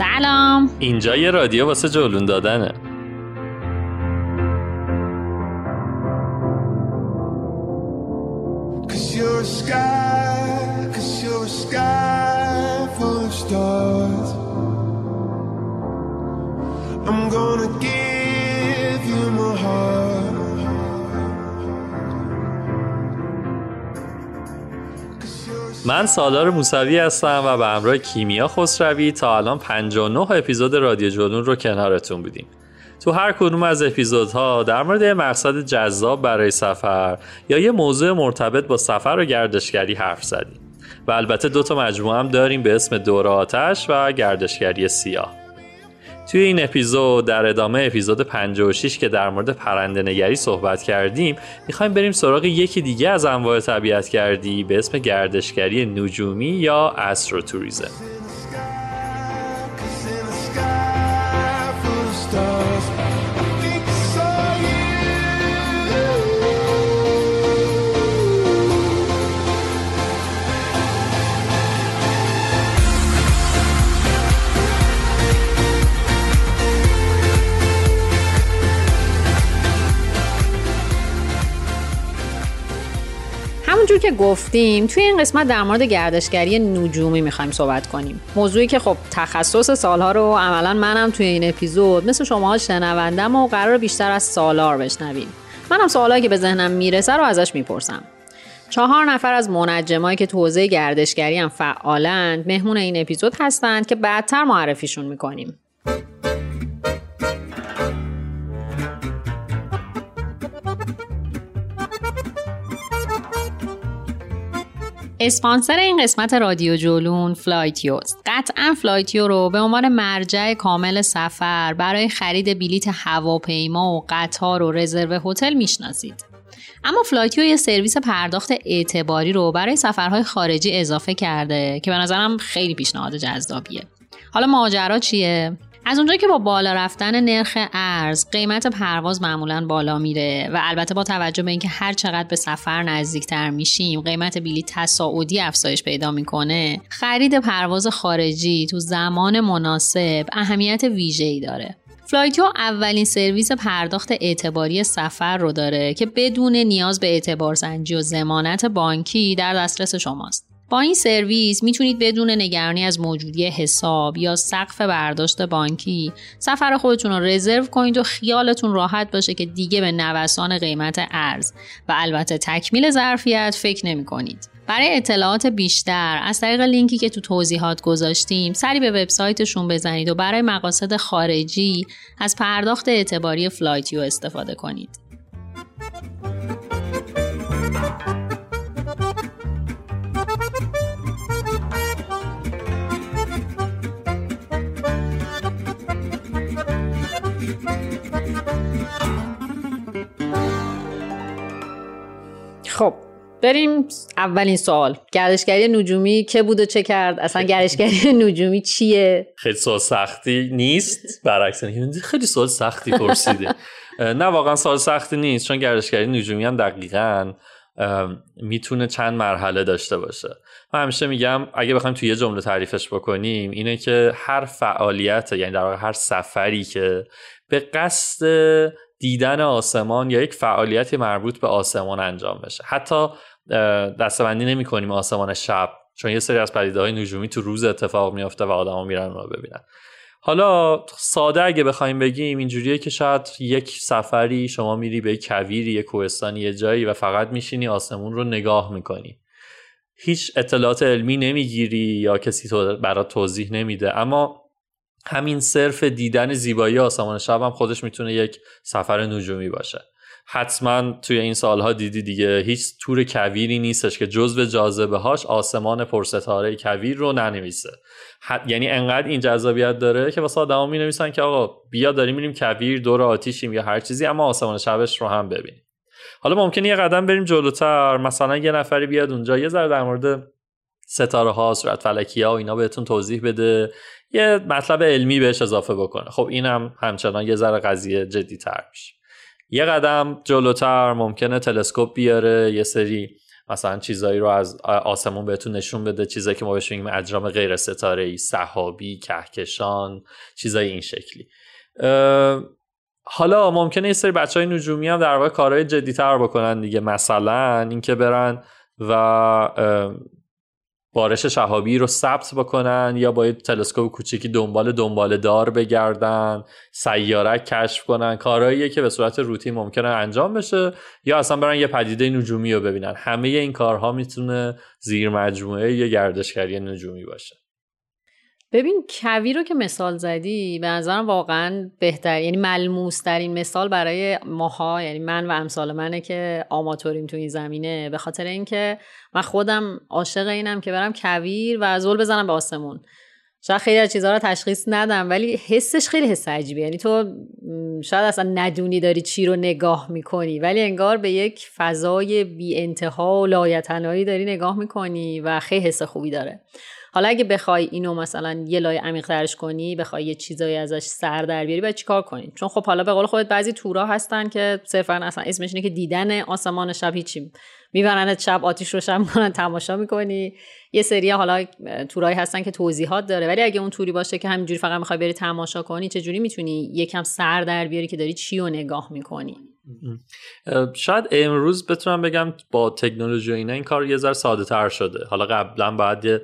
سلام اینجا یه رادیو واسه جلون دادنه Cause you're a sky, cause you're a sky full of stars. I'm gonna give you my heart. من سالار موسوی هستم و به همراه کیمیا خسروی تا الان 59 اپیزود رادیو جلون رو کنارتون بودیم. تو هر کدوم از اپیزودها در مورد یه مقصد جذاب برای سفر یا یه موضوع مرتبط با سفر و گردشگری حرف زدیم. و البته دو تا مجموعه هم داریم به اسم دور آتش و گردشگری سیاه. توی این اپیزود در ادامه اپیزود 56 که در مورد پرنده نگری صحبت کردیم می‌خوایم بریم سراغ یکی دیگه از انواع طبیعت گردی به اسم گردشگری نجومی یا استروتوریزم همونجور که گفتیم توی این قسمت در مورد گردشگری نجومی می‌خوایم صحبت کنیم. موضوعی که خب تخصص سالها رو عملا منم توی این اپیزود مثل شما شنوندم و قرار بیشتر از سالار بشنویم. منم سوالایی که به ذهنم می‌رسه رو ازش می‌پرسم. چهار نفر از منجمایی که تو حوزه گردشگری هم فعالند مهمون این اپیزود هستند که بعدتر معرفیشون می‌کنیم. اسپانسر این قسمت رادیو جولون فلایتیوست قطعا فلایتیو رو به عنوان مرجع کامل سفر برای خرید بلیت هواپیما و قطار و رزرو هتل می‌شناسید. اما فلایتیو یه سرویس پرداخت اعتباری رو برای سفرهای خارجی اضافه کرده که به نظرم خیلی پیشنهاد جذابیه. حالا ماجرا چیه؟ از اونجایی که با بالا رفتن نرخ ارز قیمت پرواز معمولا بالا میره و البته با توجه به اینکه هر چقدر به سفر نزدیکتر میشیم قیمت بلیط تصاعدی افزایش پیدا می‌کنه خرید پرواز خارجی تو زمان مناسب اهمیت ویژه‌ای داره. فلایتیو اولین سرویس پرداخت اعتباری سفر رو داره که بدون نیاز به اعتبار سنجی و ضمانت بانکی در دسترس شماست. با این سرویس می‌تونید بدون نگرانی از موجودی حساب یا سقف برداشت بانکی سفر خودتون رو رزرو کنید و خیالتون راحت باشه که دیگه به نوسان قیمت ارز و البته تکمیل ظرفیت فکر نمی کنید. برای اطلاعات بیشتر از طریق لینکی که تو توضیحات گذاشتیم سری به وبسایتشون بزنید و برای مقاصد خارجی از پرداخت اعتباری فلایتیو استفاده کنید. خب بریم اولین سوال. گردشگری نجومی که بود و چه کرد؟ اصلا گردشگری نجومی چیه؟ خیلی سوال سختی نیست. برعکس خیلی سوال سختی پرسیده. نه واقعا سوال سختی نیست. چون گردشگری نجومی هم دقیقا می‌تونه چند مرحله داشته باشه. من همیشه میگم اگه بخوایم توی یه جمله تعریفش بکنیم اینه که هر فعالیت یعنی در واقع هر سفری که به قصد دیدن آسمان یا یک فعالیتی مربوط به آسمان انجام بشه. حتی دستبندی نمی کنیم آسمان شب چون یه سری از پدیده های نجومی تو روز اتفاق میافته و آدما میرن رو ببینن. حالا ساده اگه بخوایم بگیم اینجوریه که شاید یک سفری شما میری به کویری یک کوهستانی یه جایی و فقط میشینی آسمون رو نگاه می‌کنی. هیچ اطلاعات علمی نمی‌گیری یا کسی تو برات توضیح نمیده. اما همین صرف دیدن زیبایی آسمان شب هم خودش می‌تونه یک سفر نجومی باشه. حتما توی این سالها دیدی دیگه هیچ تور کویری نیستش که جزو جاذبه هاش آسمان پرستاره کویر رو ننویسه. یعنی انقدر این جذابیت داره که واسه آدما می نویسن که آقا بیا داریم میریم کویر دور آتیشیم یا هر چیزی اما آسمان شبش رو هم ببینیم حالا ممکنه یه قدم بریم جلوتر مثلا یه نفری بیاد اونجا یه ذره در مورد ستاره ها صورت فلکی ها و اینا بهتون توضیح بده. یه مطلب علمی بهش اضافه بکنه. خب اینم همچنان یه ذره قضیه جدی تر میشه. یه قدم جلوتر ممکنه تلسکوپ بیاره یه سری مثلا چیزایی رو از آسمون بهتون نشون بده چیزایی که ما بهش میگیم اجرام غیر ستاره ای صحابی کهکشان چیزای این شکلی. حالا ممکنه یه سری بچه های نجومی هم در واقع کارهای جدیتر بکنن دیگه. مثلا اینکه برن و بارش شهابی رو ثبت بکنن یا با یه تلسکوپ کوچیکی دنبال دنبال دار بگردن سیارک کشف کنن کارهاییه که به صورت روتین ممکنه انجام بشه یا اصلا برن یه پدیده نجومی رو ببینن. همه این کارها می‌تونه زیر مجموعه یه گردشگری نجومی باشه. ببین کوی رو که مثال زدی به نظرم واقعا بهتر یعنی ملموس ترین مثال برای ماها یعنی من و امثال منه که آماتوریم تو این زمینه. به خاطر اینکه من خودم عاشق اینم که برم کویر و زل بزنم به آسمون. شاید خیلی از چیزها رو تشخیص ندم ولی حسش خیلی حس عجیبی یعنی تو شاید اصلا ندونی داری چی رو نگاه می‌کنی ولی انگار به یک فضای بی انتها و لایتنایی داری نگاه می‌کنی و خیلی حس خوبی داره. حالا اگه بخوای اینو مثلا یه لایه عمیق ترش کنی بخوای یه چیزایی ازش سر در بیاری باید چیکار کنی؟ چون خب حالا به قول خودت بعضی تورا هستن که صرفا اصلا اسمش اینه که دیدن آسمان شب هیچی می‌برن شب آتیش روشن می‌کنن تماشا می‌کنی. یه سری حالا تورایی هستن که توضیحات داره. ولی اگه اون توری باشه که همینجوری فقط می‌خوای بری تماشا کنی چه جوری می‌تونی یکم سر در بیاری که داری چی رو نگاه می‌کنی؟ شاید امروز بتونم بگم با تکنولوژی اینا این کار یه ذره ساده تر شده. حالا قبلا باید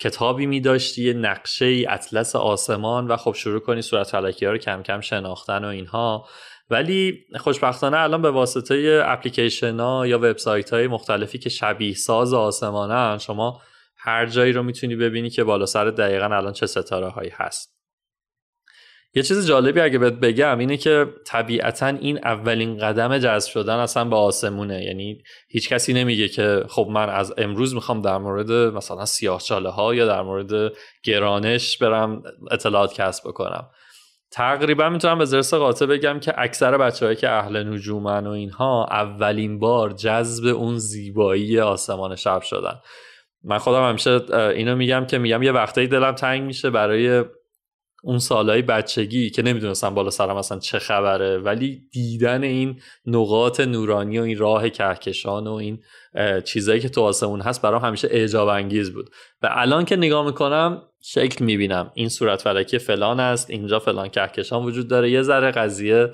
کتابی می داشتی یه نقشه ای اطلس آسمان و خب شروع کنی صورت فلکی ها رو کم کم شناختن و اینها. ولی خوشبختانه الان به واسطه اپلیکیشن ها یا وبسایت های مختلفی که شبیه ساز آسمانن شما هر جایی رو می‌تونی ببینی که بالا سر دقیقا الان چه ستاره هایی هست. یه چیز جالبی اگه بهت بگم اینه که طبیعتا این اولین قدم جذب شدن اصلا به آسمونه. یعنی هیچ کسی نمیگه که خب من از امروز می‌خوام در مورد مثلا سیاه ها یا در مورد گرانش برم اطلاعات کسب بکنم. تقریبا می‌تونم به زرس قاطع بگم که اکثر بچههایی که اهل نجومن و اینها اولین بار جذب اون زیبایی آسمان شب شدن. من خودم همیشه اینو میگم که میگم یه وقتایی دلم تنگ میشه برای اون سالهای بچگی که نمی‌دونستم بالا سرم اصلا چه خبره ولی دیدن این نقاط نورانی و این راه کهکشان و این چیزایی که تو آسمون هست برام همیشه اعجاب انگیز بود. و الان که نگاه می‌کنم شکل می‌بینم. این صورت فلکی فلان است اینجا فلان کهکشان وجود داره یه ذره قضیه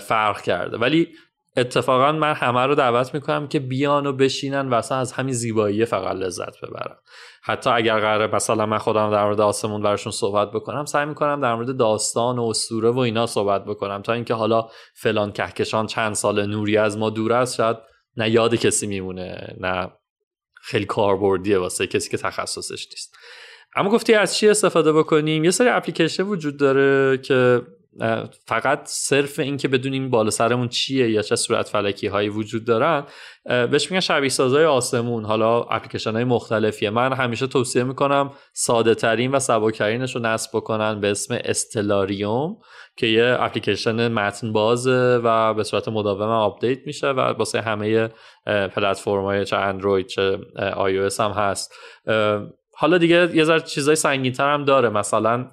فرق کرده. ولی اتفاقا من همه رو دعوت می‌کنم که بیان و بشینن و اصلا از همین زیبایی فقط لذت ببرن. حتی اگر قراره مثلا من خودم در مورد آسمون براشون صحبت بکنم سعی می‌کنم در مورد داستان و اسطوره و اینا صحبت بکنم تا اینکه حالا فلان کهکشان چند سال نوری از ما دور است شاید نه یاد کسی میمونه نه خیلی کاربردیه واسه کسی که تخصصش نیست. اما گفتی از چی استفاده بکنیم؟ یه سری اپلیکیشن وجود داره که فقط صرف این که بدونیم بالا سرمون چیه یا چه صورت فلکی هایی وجود دارن بهش میگن شبیه سازای آسمون. حالا اپلیکیشن های مختلفیه. من همیشه توصیه می‌کنم ساده ترین و سبکترینش رو نصب بکنن به اسم Stellarium که یه اپلیکیشن متن بازه و به صورت مداوم آپدیت میشه و واسه همه پلتفرم های چه اندروید چه آی هم هست. حالا دیگه یه ذره چیزای سنگینتر هم داره. مثلا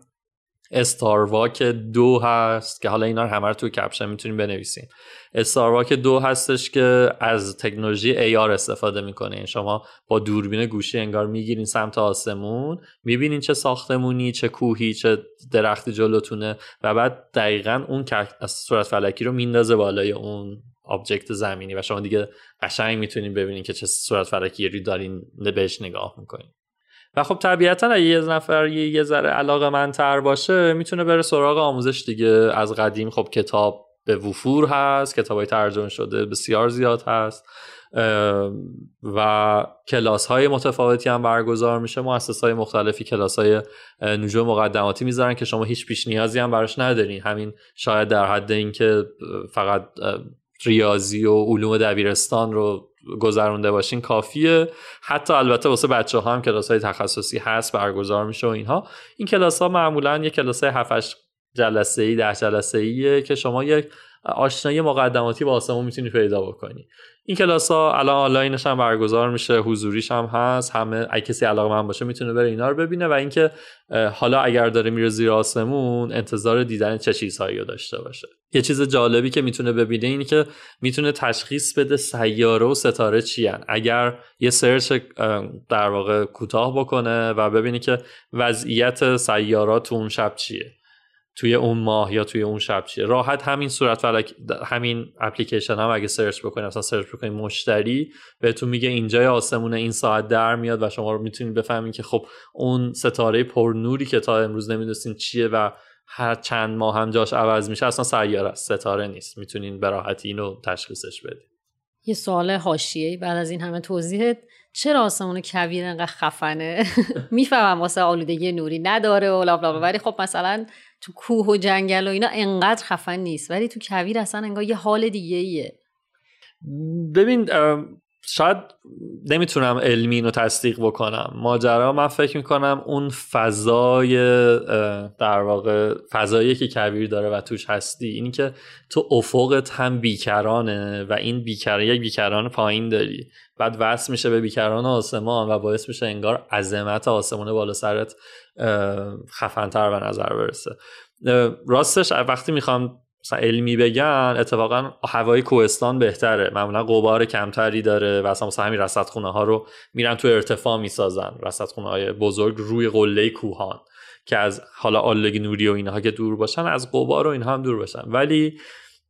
Star Walk دو هست که حالا اینا رو همه رو توی caption می‌تونیم بنویسیم. استارواک دو هستش که از تکنولوژی AR استفاده می‌کنه. یعنی شما با دوربین گوشی انگار می‌گیرین سمت آسمون می‌بینین چه ساختمونی چه کوهی چه درختی جلوتونه و بعد دقیقا اون صورت فلکی رو میندازه بالای اون آبجکت زمینی و شما دیگه قشنگ می‌تونین ببینین که چه صورت فلکی رو دارین بهش نگاه می‌کنین. و خب طبیعتا اگه یه نفر یه, ذره علاقه من تر باشه می‌تونه بره سراغ آموزش دیگه. از قدیم خب کتاب به وفور هست کتاب های ترجمه شده بسیار زیاد هست. و کلاس های متفاوتی هم برگزار میشه. مؤسس های مختلفی کلاس های نجوم مقدماتی می‌ذارن که شما هیچ پیش نیازی هم براش ندارین. همین شاید در حد اینکه فقط ریاضی و علوم دبیرستان رو گذرونده باشین کافیه. حتی البته واسه بچه ها هم کلاس های تخصصی هست برگزار میشه و اینها. این کلاس ها معمولا یه کلاس های 7 جلسه ای ده جلسه ایه که شما یک آشنایی مقدماتی با آسمون می‌تونی پیدا بکنی. این کلاس ها الان آنلاینش هم برگزار میشه حضوریش هم هست همه اگه کسی علاقه من باشه می‌تونه بره اینا رو ببینه و اینکه حالا اگر داره میره زیر آسمون انتظار دیدن چه چیزهایی رو داشته باشه. یه چیز جالبی که می‌تونه ببینه اینه که می‌تونه تشخیص بده سیاره و ستاره چی هن. اگر یه سرچ در واقع کوتاه بکنه و ببینه که وضعیت سیارات اون شب چیه. توی اون ماه یا توی اون شب چیه. راحت همین صورت فلک همین اپلیکیشن هم اگه search بکنید مثلا search بکنید مشتری بهتون میگه اینجای آسمون این ساعت در میاد و شما رو می‌تونید بفهمید که خب اون ستاره پر نوری که تا امروز نمی‌دونستین چیه و هر چند ماه هم جاش عوض میشه اصلا سیاره است ستاره نیست. می‌تونین به راحتی اینو تشخیصش بدید یه سوال حاشیه‌ای بعد از این همه توضیحت. چرا آسمون کویر انقدر خفنه؟ می‌فهمم واسه آلودگی نوری نداره و ولی خب مثلا تو کوه و جنگل و اینا انقدر خفن نیست. ولی تو کویر اصلا انگار یه حال دیگه ایه ببین شاید نمی‌تونم علمی رو تصدیق بکنم. ماجرا من فکر می‌کنم اون فضای در واقع فضایی که کویر داره و توش هستی اینی که تو افقت هم بیکرانه و این بیکر یک بیکران پایین داری. بعد وصل میشه به بیکران آسمان و باعث میشه انگار عظمت آسمان بالا سرت خفنتر به نظر برسه. راستش وقتی می‌خوام مثلا علمی بگن اتفاقا هوای کوهستان بهتره. معمولا قبار کمتری داره و اصلا مثلا همین رصدخونه ها رو میرن تو ارتفاع می‌سازن. رصدخونه های بزرگ روی قله کوهان که از حالا آلودگی نوری و اینها که دور باشن از قبار و اینها هم دور باشن. ولی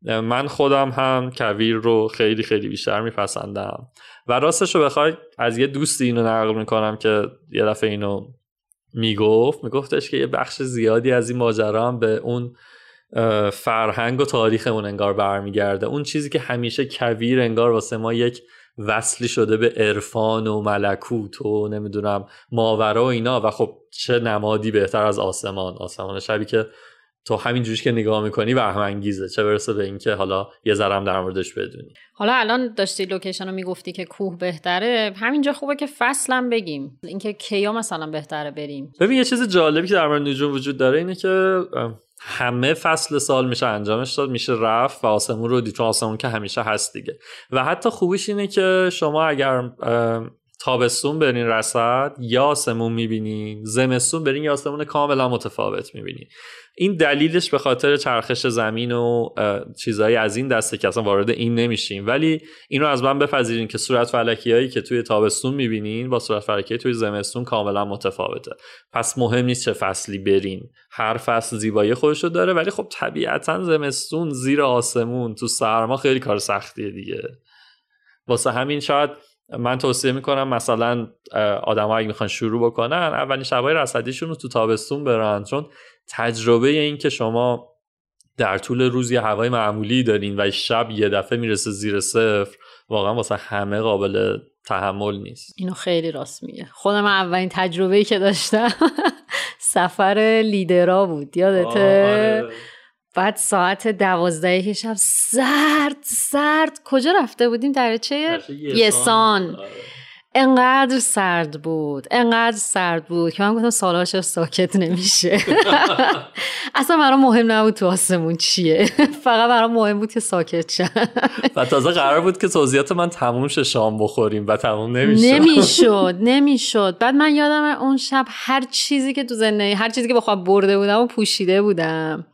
من خودم هم کویر رو خیلی خیلی بیشتر میپسندم. و راستش رو بخوای از یه دوستی اینو نقل می‌کنم که یه دفعه اینو می‌گفت میگفتش که یه بخش زیادی از این ماجرا هم به اون فرهنگ و تاریخمون انگار برمیگرده. اون چیزی که همیشه کویر انگار واسه ما یک وصلی شده به عرفان و ملکوت و نمی‌دونم ماورا و اینا. و خب چه نمادی بهتر از آسمان. آسمان شبی که تو همین جوش که نگاه می‌کنی وهم انگیزه چه برسه به اینکه حالا یه ذرم در موردش بدونی. حالا الان داشتی لوکیشن رو می‌گفتی که کوه بهتره. همینجا خوبه که فصلم بگیم. اینکه کیا مثلا بهتره بریم. ببین یه چیز جالبی که در مورد نجوم وجود داره اینه که همه فصل سال میشه انجامش داد میشه رفت و آسمون رو دید چون آسمون که همیشه هست دیگه. و حتی خوبیش اینه که شما اگر تابستون برین رسد یا آسمون می‌بینین زمستون برین یا آسمون کاملا متفاوت می‌بینین این دلیلش به خاطر چرخش زمین و چیزهایی از این دسته که اصلا وارد این نمیشیم. ولی این رو از من بپذیرین که صورت فلکی هایی که توی تابستون می‌بینین با صورت فلکی توی زمستون کاملا متفاوته. پس مهم نیست چه فصلی برین. هر فصل زیبایی خودشو داره ولی خب طبیعتا زمستون زیر آسمون تو سرما خیلی کار سختیه دیگه. واسه همین شاید من توصیه می‌کنم مثلا آدم اگه می‌خوان شروع بکنن اولین شبای رصدیشون رو تو تابستون برن چون تجربه این که شما در طول روز یه هوای معمولی دارین و شب یه دفعه می‌رسه زیر صفر واقعا واسه همه قابل تحمل نیست. اینو خیلی راست میگه. خودم اولین تجربه که داشتم سفر لیدرا بود یادته؟ آره. بعد ساعت دوازده شب سرد سرد. کجا رفته بودیم؟ در چه یسان. آره. انقدر سرد بود انقدر سرد بود که من گفتم سالاش ساکت نمیشه. اصلا برام مهم نبود تو آسمون چیه. فقط برام مهم بود که ساکت شن و تازه قرار بود که توضیحات من تموم شه شام بخوریم و تموم نمی‌شد نمی‌شد نمی‌شد. بعد من یادم اون شب هر چیزی که تو زندگی هر چیزی که بخوام برده بودم و پوشیده بودم.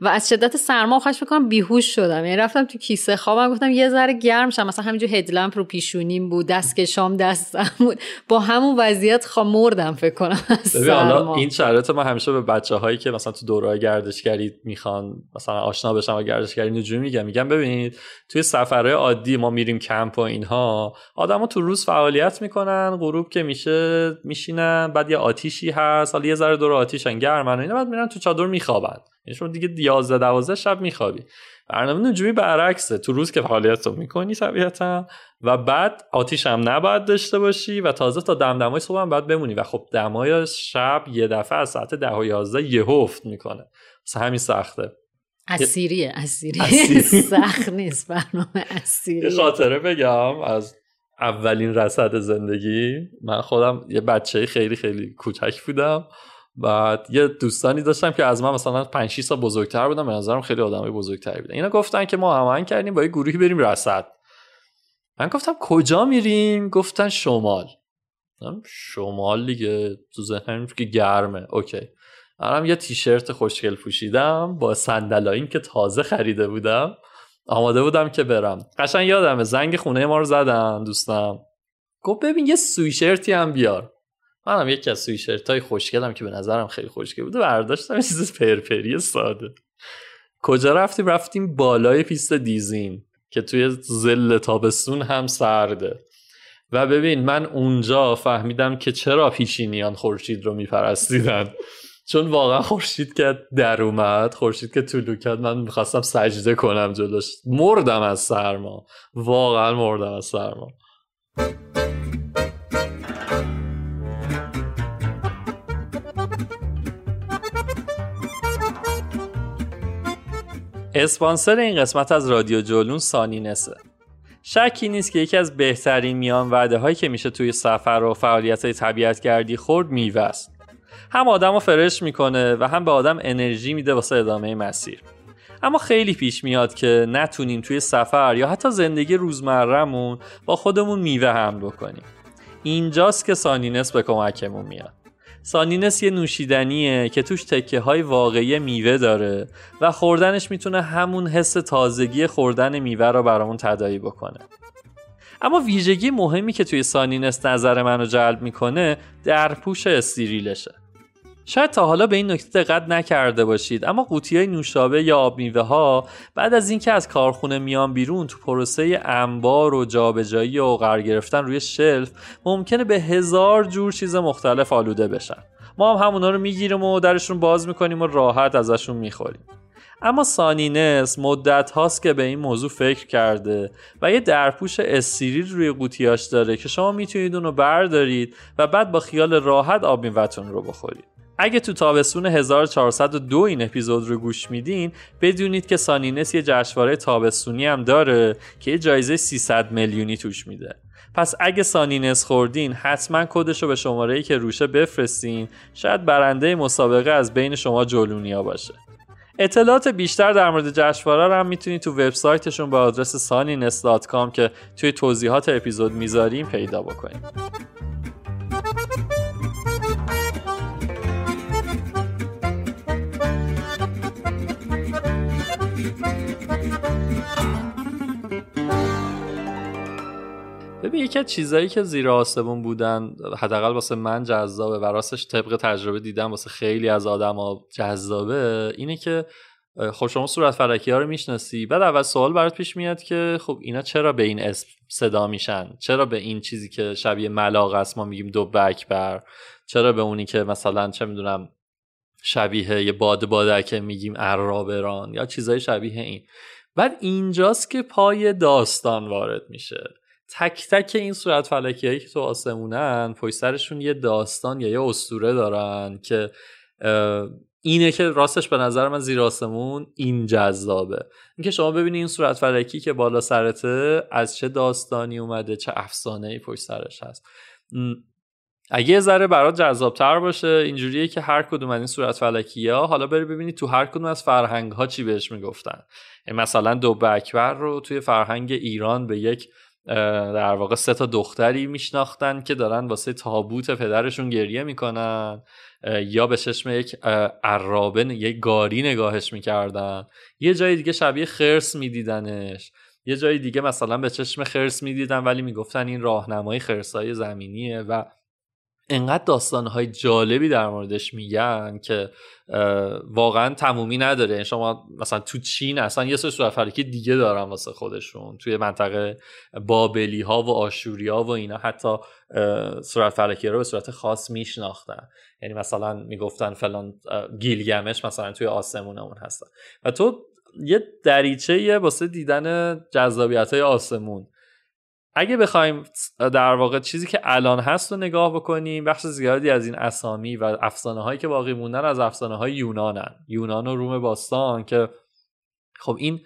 و از شدت سرما خواهش می‌کنم بیهوش شدم. یعنی رفتم تو کیسه خوابم گفتم یه ذره گرم شم. مثلا همینجور هدلمپ رو پیشونیم بود دست کشام دستم بود. با همون وضعیت خواه مردم فکر کنم حالا. این شرایط ما همیشه به بچه هایی که مثلا تو دوره گردشگری می‌خوان مثلا آشنا بشن با گردشگری نجومی میگم میگم ببینید توی سفرهای عادی ما میریم کمپ و اینها آدما تو روز فعالیت می‌کنن غروب که میشه میشینن بعد یه آتیشی هست حالا یه ذره دور آتیشن گرمن و اینا بعد میرن تو چادر میخوابن. یعنی شما دیگه 11 12 شب میخوابی. برنامه نجومی برعکسه. تو روز که فعالیت رو می‌کنی طبیعتا و بعد آتیش هم نباید داشته باشی و تازه تا دمدمای صبح هم باید بمونی و خب دمای شب یه دفعه از ساعت ده و یازده یه افت می‌کنه. مثلا همین سخته. اسیریه اسیری. سخت نیست برنامه یه اسیری خاطره بگم از اولین رصد زندگی. من خودم یه بچه خیلی خیلی کوچک بودم. بعد یه دوستانی داشتم که از من مثلا 5 6 سال بزرگتر بودن به نظرم خیلی آدمای بزرگتری بودن. اینا گفتن که ما هماهنگ کردیم با یه گروهی بریم رصد. من گفتم کجا میریم؟ گفتن شمال. شمال دیگه تو ذهنم که گرمه. اوکی. منم یه تیشرت خوشگل پوشیدم با صندلاییم که تازه خریده بودم. آماده بودم که برم. قشنگ یادمه زنگ خونه ما رو زدن دوستم. گفت ببین یه سویشرتی هم بیار. منم یکی از سویشرت های خوشگلم که به نظرم خیلی خوشگل بوده برداشتم یه چیز پرپری ساده. کجا رفتیم؟ رفتیم بالای پیست دیزین که توی زل تابستون هم سرده. و ببین من اونجا فهمیدم که چرا پیشینیان خورشید رو میپرستیدن. چون واقعا خورشید که در اومد خورشید که طولو کرد من می‌خواستم سجده کنم جلوش. مردم از سرما. واقعا مردم از سرما. اسپانسر این قسمت از رادیو جولون سانینسه. شکی نیست که یکی از بهترین میان وعده هایی که میشه توی سفر و فعالیت های طبیعت گردی خورد میوه است. هم آدم رو فرش می‌کنه و هم به آدم انرژی میده واسه ادامه مسیر. اما خیلی پیش میاد که نتونیم توی سفر یا حتی زندگی روزمرهمون با خودمون میوه هم بکنیم. اینجاست که سانینس به کمکمون میاد. سانینس یه نوشیدنیه که توش تکه های واقعی میوه داره و خوردنش می‌تونه همون حس تازگی خوردن میوه رو برامون تدایی بکنه. اما ویژگی مهمی که توی سانینس نظر منو جلب می‌کنه درپوش استریلشه. شاید تا حالا به این نکته دقت نکرده باشید اما قوطی های نوشابه یا آب میوه ها بعد از اینکه از کارخونه میان بیرون تو پروسه انبار و جابجایی و قرار گرفتن روی شلف ممکنه به هزار جور چیز مختلف آلوده بشن. ما هم همونا رو می‌گیریم و درشون باز می‌کنیم و راحت ازشون می‌خوریم. اما سانینس مدت هاست که به این موضوع فکر کرده و یه درپوش استریل روی قوطیاش داره که شما می‌تونید اونو بردارید و بعد با خیال راحت آب میوه‌تون رو بخورید. اگه تو تابستون 1402 این اپیزود رو گوش میدین بدونید که سانینس یه جشنواره تابستونی هم داره که یه جایزه 300 میلیونی توش میده. پس اگه سانینس خوردین حتما کدش رو به شماره که روشه بفرستین شاید برنده مسابقه از بین شما جولونیا باشه. اطلاعات بیشتر در مورد جشنواره هم می‌تونید تو وبسایتشون به آدرس sanines.com که توی توضیحات اپیزود می‌ذاریم پیدا بکنید. ببین یکی از چیزایی که زیر آسمون بودن حداقل واسه من جذابه و راستش طبق تجربه دیدم واسه خیلی از آدما جذابه اینه که خب شما صورت فلکی ها رو می‌شناسی بعد اول سوال برات پیش میاد که خب اینا چرا به این اسم صدا میشن؟ چرا به این چیزی که شبیه ملاق است ما میگیم دو اکبر؟ چرا به اونی که مثلا چه می‌دونم شبیه یه باد بادکه میگیم عرابران؟ یا چیزای شبیه این. بعد اینجاست که پای داستان وارد میشه. تک تک این صورت فلکی که تو آسمونن پشت سرشون یه داستان یا یه اسطوره دارن که اینه که راستش به نظر من زیر آسمون این جذابه. اینکه شما ببینید این صورت فلکی که بالا سرته از چه داستانی اومده چه افسانه ای پشت سرش هست. اگه یه ذره برات جذابتر باشه اینجوریه که هر کدوم از این صورت فلکی ها حالا بری ببینید تو هر کدوم از فرهنگ ها چی بهش می‌گفتن. مثلا دو اکبر رو توی فرهنگ ایران به یک در واقع سه تا دختری میشناختن که دارن واسه تابوت پدرشون گریه می‌کنن. یا به چشم یک عرابه یک گاری نگاهش می‌کردن. یه جای دیگه شبیه خرس میدیدنش. یه جای دیگه مثلا به چشم خرس می‌دیدن ولی می‌گفتن این راهنمای خرسای زمینیه و انقدر داستانهای جالبی در موردش میگن که واقعا تمومی نداره. یعنی شما مثلا تو چین اصلا یه سری فلکی دیگه دارن واسه خودشون. توی منطقه بابلی ها و آشوری ها و اینا حتی فلکی رو به صورت خاص میشناختن. یعنی مثلا می‌گفتن فلان گیلگمش مثلا توی آسمونمون هستن. و تو یه دریچه واسه دیدن جذابیت های آسمون. اگه بخوایم در واقع چیزی که الان هست رو نگاه بکنیم بخش زیادی از این اسامی و افسانه هایی که باقی موندن از افسانه های یونانن. یونان و روم باستان که خب این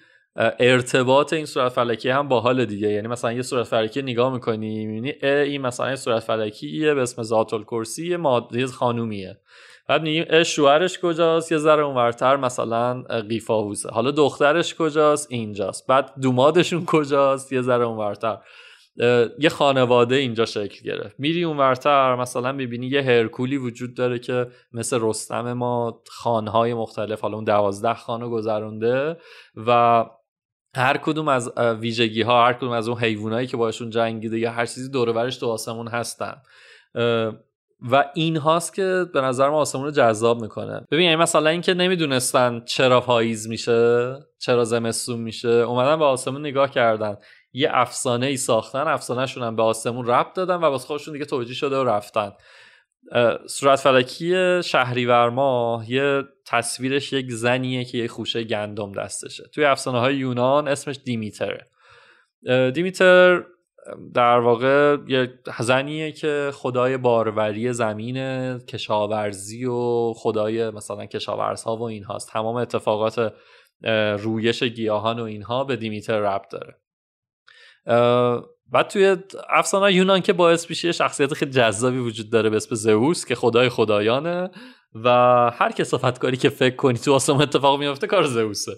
ارتباط این صورت فلکی هم با حال دیگه. یعنی مثلا یه صورت فلکی نگاه می‌کنی می‌بینی این مثلا یه صورت فلکیه به اسم ذات الکرسی ماده خانومیه. بعد میگیم شوهرش کجاست؟ یه ذره اونورتر مثلا قیفاووسه. حالا دخترش کجاست؟ اینجاست. بعد دومادشون کجاست؟ یه ذره اونورتر. یه خانواده اینجا شکل گرفت. میری اونورتر مثلا می‌بینی یه هرکولی وجود داره که مثل رستم ما خانهای مختلف حالا اون دوازده خانو گذرونده و هر کدوم از ویژگی ها هر کدوم از اون حیوانایی که باشون جنگیده یا هر چیزی دور برش تو آسمون هستن. و این هاست که به نظر ما آسمون رو جذاب می‌کنه. ببین یعنی مثلا اینکه نمی‌دونستن چرا پاییز میشه چرا زمستون میشه اومدن به آسمون نگاه کردن. یه افسانه ای ساختن افسانهشون هم به آسمون ربط دادن و واسه خودشون دیگه توجیه شده و رفتن. صورت فلکی شهریور ماه یه تصویرش یک زنیه که یه خوشه گندم دستشه. توی افسانه های یونان اسمش دیمیتره. دیمیتر در واقع یه زنیه که خدای باروری زمین کشاورزی و خدای مثلا کشاورزها و این هاست تمام اتفاقات رویش گیاهان و اینها به دیمیتر ربط داره. بعد توی افسانه یونان که باعث میشه شخصیت خیلی جذابی وجود داره به اسم زئوس که خدای خدایانه و هر کسافتکاری که فکر کنی تو آسمان اتفاق میفته کار زئوسه.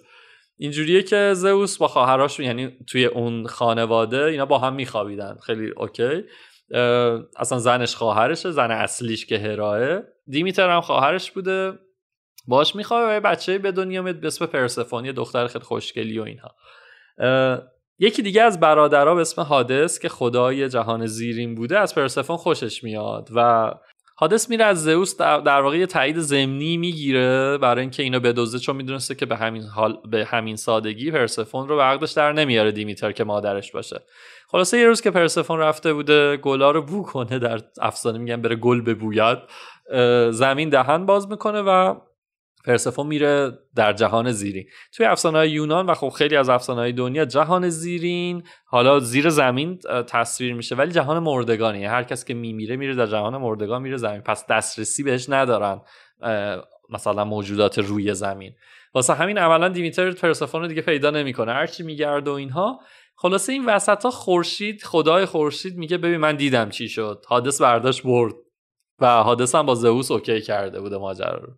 اینجوریه که زئوس با خواهراشون یعنی توی اون خانواده اینا با هم میخوابیدن. خیلی اوکی. اصلا زنش خواهرشه زن اصلیش که هراه دیمیتر هم خواهرش بوده. باش میخوابه بچه به دنیا میاد به اسم پرسفون دختر خیلی خوشگلی و اینها. یکی دیگه از برادرها به اسم هادس که خدای جهان زیرین بوده از پرسفون خوشش میاد و هادس میره از زئوس در واقع یه تایید زمینی می‌گیره برای اینکه اینو بدوزه چون می‌دونسته که به همین حال به همین سادگی پرسفون رو به عقدش در نمیاره دیمیتر که مادرش باشه. خلاصه یه روز که پرسفون رفته بوده گلا رو بو کنه در افسانه میگن بره گل ببوید زمین دهن باز می‌کنه و پرسفون میره در جهان زیرین. توی افسانه یونان و خب خیلی از افسانه های دنیا جهان زیرین. حالا زیر زمین تصویر میشه ولی جهان مردگانی هر کس که میمیره میره در جهان مردگان میره زمین. پس دسترسی بهش ندارن مثلا موجودات روی زمین. واسه همین اولا دیمیتر پرسفون رو دیگه پیدا نمی‌کنه. هرچی میگرد و اینها. خلاصه این وسط ها خورشید خدای خورشید میگه ببین من دیدم چی شد. حادث برداشت برد و حادث هم با زئوس اوکی کرده بوده ماجرا رو.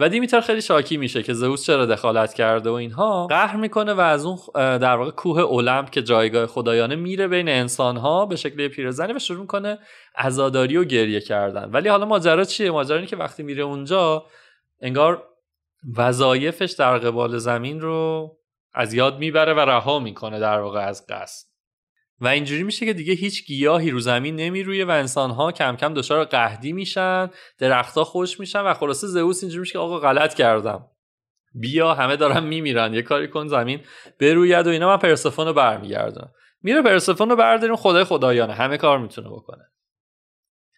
و دیمیتر خیلی شاکی میشه که زئوس چرا دخالت کرده و اینها. قهر می‌کنه و از اون در واقع کوه المپ که جایگاه خدایانه میره بین انسانها به شکل پیرزنی و شروع می‌کنه عزاداری و گریه کردن. ولی حالا ماجرا چیه؟ ماجرا که وقتی میره اونجا انگار وظایفش در قبال زمین رو از یاد می‌بره و رها می‌کنه در واقع از قصد. و اینجوری میشه که دیگه هیچ گیاهی رو زمین نمیرویه و انسانها کم کم دچار قهدی میشن درختها خوش میشن و خلاصه زئوس اینجوری میشه که آقا غلط کردم. بیا همه دارن میمیرن یه کاری کن زمین بروید و اینا من پرسفون رو برمیگردم میره پرسفون رو برداریم خدای خدایانه همه کار می‌تونه بکنه.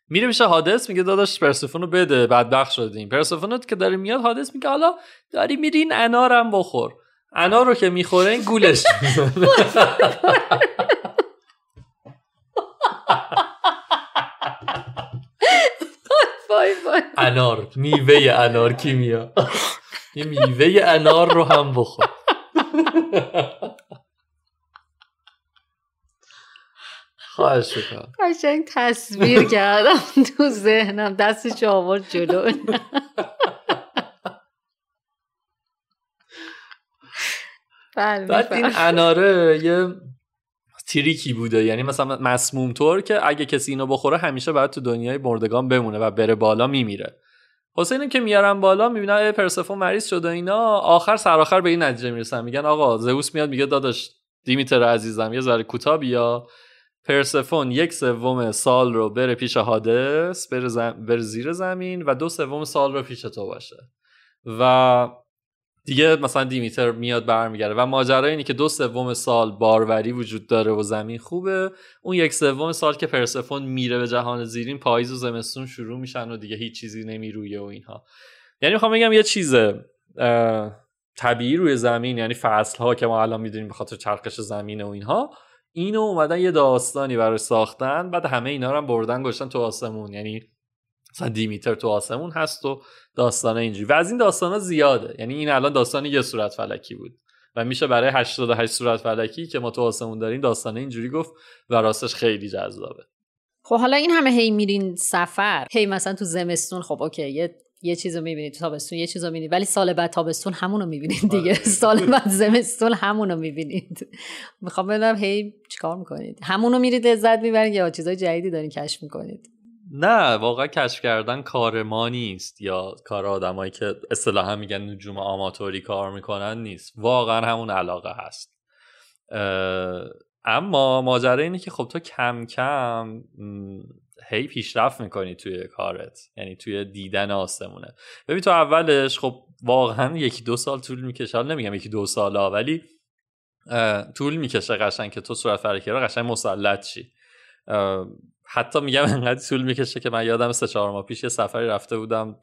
میره میشه حادث میگه داداش پرسفون رو بده بدبخت شدیم. پرسفون که داره میاد حادث میگه حالا داری میری این انارم بخور. انار رو که می‌خوره این گولش. انار میوه انار کیمیا. یه میوه انار رو هم بخور. خواهش می‌کنم. قشنگ تصویر کردم تو ذهنم دستش آورد جلو. بله بعد این. اناره یه تریکی بوده. یعنی مثلا مسموم طور که اگه کسی اینو بخوره همیشه باید تو دنیای مردگان بمونه و بره بالا میمیره. حسینم که میارن بالا ای پرسفون مریض شده اینا. آخر سرآخر به این نتیجه می‌رسن. میگن آقا زئوس میاد میگه داداش دیمیتر عزیزم یه ذره کوتاه بیا. پرسفون یک سوم سال رو بره پیش هادس بره, زم... بره زیر زمین و دو سوم سال رو پیش تو باشه. و دیگه مثلا دیمیتر میاد برمیگرده. و ماجرا اینه که دو سوم سال باروری وجود داره و زمین خوبه. اون یک سوم سال که پرسفون میره به جهان زیرین پاییز و زمستون شروع میشن و دیگه هیچ چیزی نمیرویه و اینها. یعنی می‌خوام بگم یه چیز طبیعی روی زمین یعنی فصل ها که ما الان می‌دونیم به خاطر چرخش زمین و اینها اینو اومدن یه داستانی برای ساختن بعد همه اینا رو هم بردن گذاشتن تو آسمون. یعنی مثلا دیمیتر تو آسمون هست و داستان اینجوری. و از این داستان زیاده. یعنی این الان داستان یه صورت فلکی بود. و میشه برای 88 صورت فلکی که ما تو آسمون داریم داستان اینجوری گفت و راستش خیلی جذابه. خب حالا این همه هی میرین سفر. هی مثلا تو زمستون خب اوکی یه یه چیزو می‌بینید تو تابستون یه چیزو می‌بینید ولی سال بعد تابستون همونو می‌بینید دیگه. سال بعد زمستون همونو می‌بینید. می‌خوام بدونم هی چیکار می‌کنید؟ همونو میرید لذت می‌برید یا چیزای جدیدی دارین کشف می‌کنید؟ نه واقعا کشف کردن کار ما نیست یا کار آدمایی که اصطلاحا میگن نجوم آماتوری کار می‌کنن نیست. واقعا همون علاقه هست. اما ماجرا اینه که خب تو کم کم هی پیشرفت می‌کنی توی کارت. یعنی توی دیدن آسمونه. ببین تو اولش خب واقعا یکی دو سال طول می‌کشه. حالا نمیگم یکی دو سال ولی طول می‌کشه قشنگ که تو صورت فرکی رو قشنگ مسلط شی. حتی میگم انقدر طول می‌کشه که من یادم سه چهار ماه پیش یه سفری رفته بودم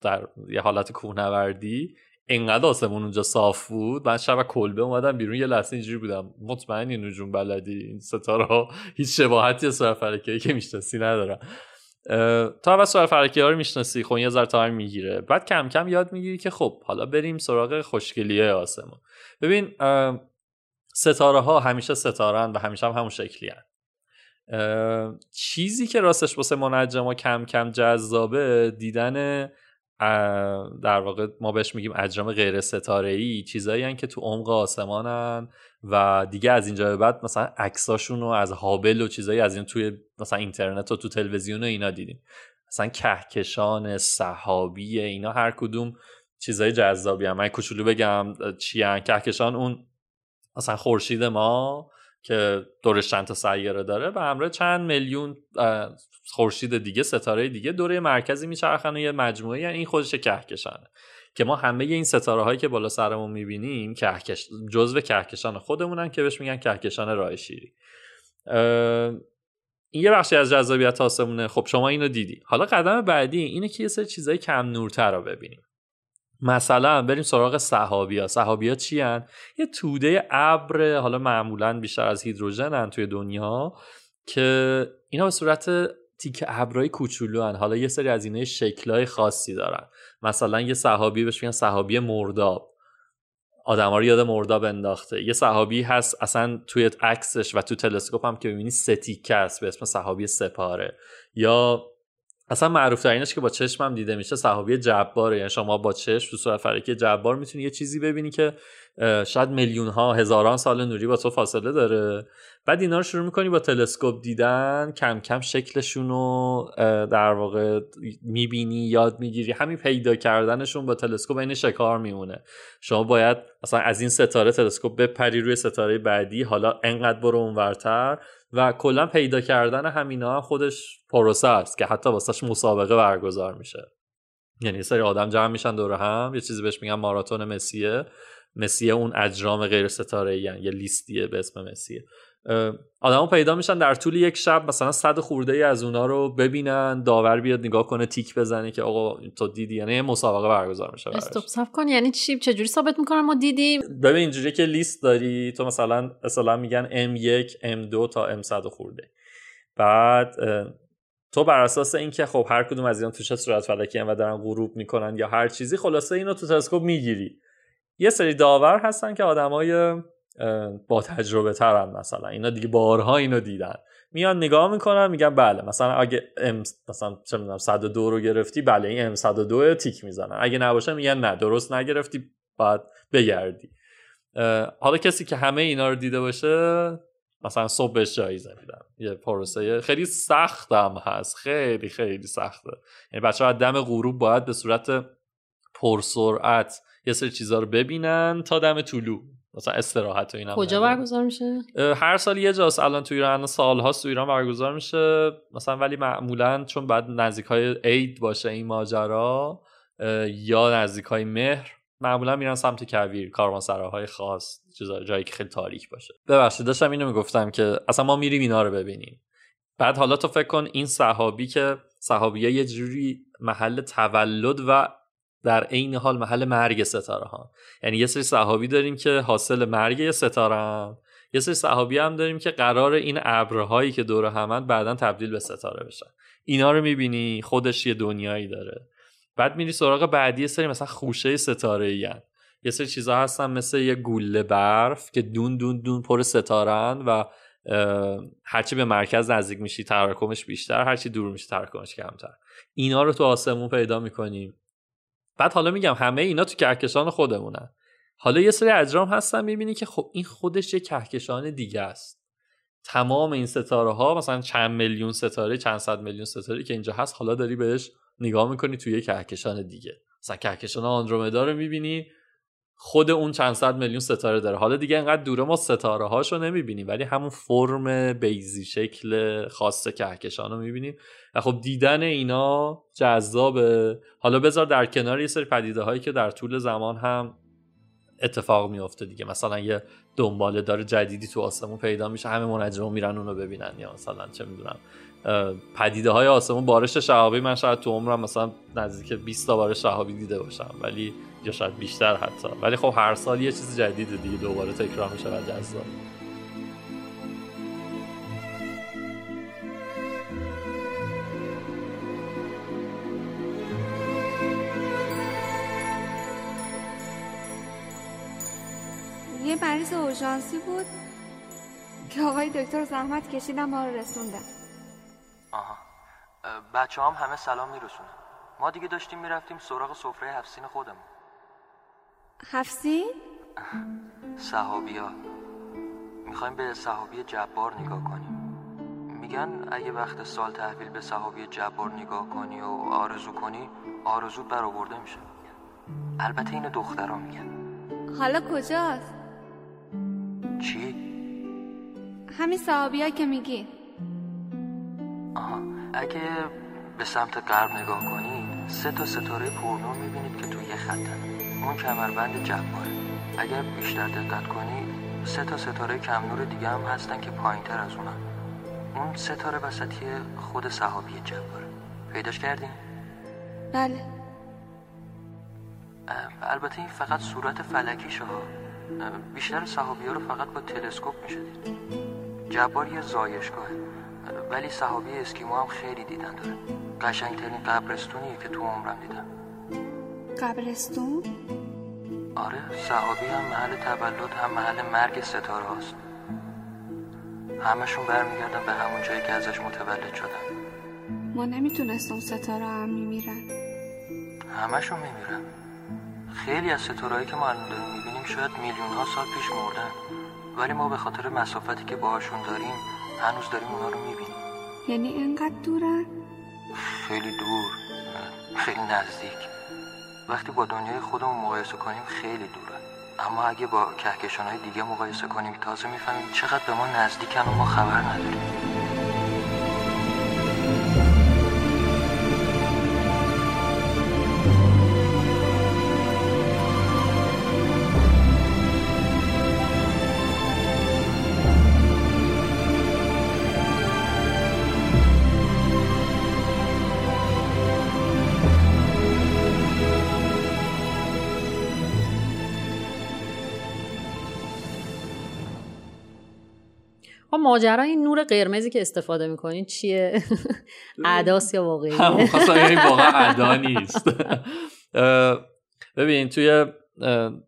در یه حالت کوهنوردی. انقدر آسمون اونجا صاف بود. من شب کلبه اومدم بیرون یه لحظه اینجوری بودم. مطمئنی نجوم بلدی؟ این ستاره هیچ شباهتی سوار فلکی که می‌شناسی ندارن. تا اول سوار فلکی ها رو می‌شناسی. خب یه ذره تایم می‌گیره. بعد کم کم یاد می‌گیری که خب حالا بریم سراغ خوشگلیه آسمون. ببین ستاره ها همیشه ستارن و همیشه هم همون شکلی هن. چیزی که راستش واسه منجما کم کم جذابه دیدن در واقع ما بهش میگیم اجرام غیر ستاره ای چیزایی که تو عمق آسمانن و دیگه از اینجا به بعد مثلا عکساشون رو از هابل و چیزایی از این توی مثلا اینترنت و تو تلویزیون و اینا دیدیم. مثلا کهکشان صحابی اینا هر کدوم چیزای جذابی هم من کوچولو بگم چی کهکشان اون مثلا خورشید ما که دورش چند تا سیاره داره و همراه چند میلیون خورشید دیگه ستاره دیگه دوره مرکزی میچرخن و یه مجموعه یعنی این خودش کهکشانه که ما همه این ستاره هایی که بالا سرمون می‌بینیم کهکش جزو کهکشان خودمونن که بهش میگن کهکشان راه شیری. این یه بخشی از جذابیت آسمونه. خب شما اینو دیدی. حالا قدم بعدی اینه که یه سری چیزای کم نورتر رو ببینیم. مثلا بریم سراغ صحابیا. صحابیا چی هن؟ یه توده ابر حالا معمولا بیشتر از هیدروژن توی دنیا که اینا به صورت تیک ابرای کوچولو هن. حالا یه سری از اینه شکلهای خاصی دارن. مثلا یه صحابی بهش میگن صحابی مرداب. آدم رو یاد مرداب انداخته. یه صحابی هست اصلا توی عکسش و تو تلسکوپ هم که ببینی ستیکه است به اسم صحابی سپاره. یا اصلا معروف ترینش که با چشمم دیده میشه صحابی جباره. یعنی شما با چشم تو صورت فلکی جبار می‌تونی یه چیزی ببینی که شاید میلیون ها هزاران سال نوری با تو فاصله داره. بعد اینا رو شروع می‌کنی با تلسکوپ دیدن کم کم شکلشون رو در واقع می‌بینی یاد می‌گیری. همین پیدا کردنشون با تلسکوپ این شکار میمونه. شما باید مثلا از این ستاره تلسکوپ بپری روی ستاره بعدی حالا انقدر برو اونورتر. و کلا پیدا کردن همینا هم خودش پروسه است که حتی واسهش مسابقه برگزار میشه. یعنی سری آدم جمع میشن دور هم یه چیزی بهش میگن ماراتون مسیه. مسیه اون اجرام غیر ستاره یعنی یه لیستیه به اسم مسیه. آدما پیدا میشن در طول یک شب مثلا صد خورده ای از اونا رو ببینن داور بیاد نگاه کنه تیک بزنه که آقا تو دیدی؟ یعنی مسابقه برگزار میشه استوب صف کن. یعنی چی؟ چجوری ثابت می‌کنن ما دیدیم؟ ببین اینجوری که لیست داری تو مثلا مثلا میگن M1 M2 تا M100 خورده. بعد تو بر اساس اینکه خب هر کدوم از اینا تو چه صورت فلکی و دارن غروب می‌کنن یا هر چیزی خلاصه اینو تو تلسکوپ می‌گیری. یه سری داور هستن که آدمای با تجربه ترن مثلا. اینا دیگه بارها اینو دیدن. میان نگاه می‌کنن میگن بله مثلا اگه ام مثلا چه می‌دونم 102 رو گرفتی بله این ام 102 تیک می‌زنن. اگه نباشه میگن نه درست نگرفتی بعد بگردی. حالا کسی که همه اینا رو دیده باشه مثلا صبح جایزه میدن. یه پروسه خیلی سختم هست. خیلی خیلی سخته. یعنی بچه ها دم غروب باید به صورت پرسرعت یه سری چیزها رو ببینن تا دم طلوع. مثلا استراحت و اینا کجا برگزار میشه؟ هر سال یه جاست. الان تو ایران سالها تو ایران برگزار میشه. مثلا ولی معمولا چون بعد نزدیک های عید باشه این ماجرا یا نزدیک های مهر معمولا میرن سمت کویر کاروانسراهای خاص جایی که خیلی تاریک باشه. ببخشید داشتم اینو می‌گفتم که اصلا ما میریم اینا رو ببینیم. بعد حالا تو فکر کن این صحابی که صحابیه یه جوری محل تولد و در عین حال محل مرگ ستاره ها یعنی یه سری صحابی داریم که حاصل مرگ ستاره هم. یه سری صحابی هم داریم که قرار این ابرهایی که دور همند بعدا تبدیل به ستاره بشن. اینا رو می‌بینی خودش یه دنیایی داره. بعد میری سراغ بعدی سری مثلا خوشه ستاره ای یه سری چیزها هستن مثل یه گوله برف که دون دون دون پر ستارن و هرچی به مرکز نزدیک میشی تراکمش بیشتر هرچی دور میشی تراکمش کمتر. اینا رو تو آسمون پیدا می‌کنیم. بعد حالا میگم همه اینا تو کهکشان خودمونن. حالا یه سری اجرام هستن می‌بینی که خب این خودش یه کهکشان دیگه است. تمام این ستاره ها مثلا چند میلیون ستاره چند صد میلیون ستاره که اینجا هست حالا داری بهش نگاه می‌کنی توی یه کهکشان دیگه. مثلا کهکشان آندرومدا رو می‌بینی خود اون چند صد میلیون ستاره داره. حالا دیگه انقدر دوره ما ستاره هاشو نمی‌بینیم ولی همون فرم بیزی شکل خاص کهکشان رو می‌بینیم. و خب دیدن اینا جذابه. حالا بذار در کنار یه سری پدیده هایی که در طول زمان هم اتفاق میافته دیگه. مثلا یه دنباله داره جدیدی تو آسمون پیدا میشه همه منجمون میرن اونو ببینن. یا مثلا چه می‌دونم پدیده های آسمون بارش شهابی. من شاید تو عمرم مثلا نزدیک 20 تا بارش شهابی دیده باشم ولی یا شاید بیشتر حتی. ولی خب هر سال یه چیز جدید دیگه دوباره تکرار میشه و جذاب. مریض اورژانسی بود که آقای دکتر زحمت کشیدن ما رو رسوندن. آها. بچه هم همه سلام میرسونن. ما دیگه داشتیم می‌رفتیم سراغ سفره هفسین خودمون. هفسین؟ صحابی ها می‌خوایم به صحابی جبار نگاه کنیم. میگن اگه وقت سال تحویل به صحابی جبار نگاه کنی و آرزو کنی آرزود برآورده میشه. البته اینو دخترها میگن. حالا کجاست؟ همین صحابی که میگی. آها اگه به سمت غرب نگاه کنید سه تا ستاره پرنور می‌بینید که توی یه خطن اون کمربند جباره. اگر بیشتر دقت کنید سه تا ستاره کم نور دیگه هم هستن که پایین تر از اونن. اون ستاره وسطی خود صحابی جباره. پیداش کردین؟ بله. البته این فقط صورت فلکیشه ها. بیشتر صحابی ها رو فقط با تلسکوپ میشه دید جبار یه زایشگاهه. ولی صحابی اسکیمو هم خیلی دیدن داره. قشنگترین قبرستونیه که تو عمرم دیدم. قبرستون؟ آره صحابی هم محل تولد هم محل مرگ ستاره هاست. همشون برمیگردن به همون جایی که ازش متولد شدن. ما نمی‌تونستم ستاره هم میمیرن. همشون میمیرن. خیلی از ستارهایی که ما الان داریم می‌بینیم شاید میلیون ها سال پیش مردن ولی ما به خاطر مسافتی که باهاشون داریم هنوز داریم اونا رو می‌بینیم. یعنی اینقدر دورن؟ خیلی دور. خیلی نزدیک. وقتی با دنیای خودمون مقایسه کنیم خیلی دوره اما اگه با کهکشان های دیگه مقایسه کنیم تازه می‌فهمیم چقدر به ما نزدیکن و ما خبر نداریم. ماجرا این نور قرمزی که استفاده می‌کنین چیه؟ عداس یا واقعی؟ واقعا ادا نیست. ببین توی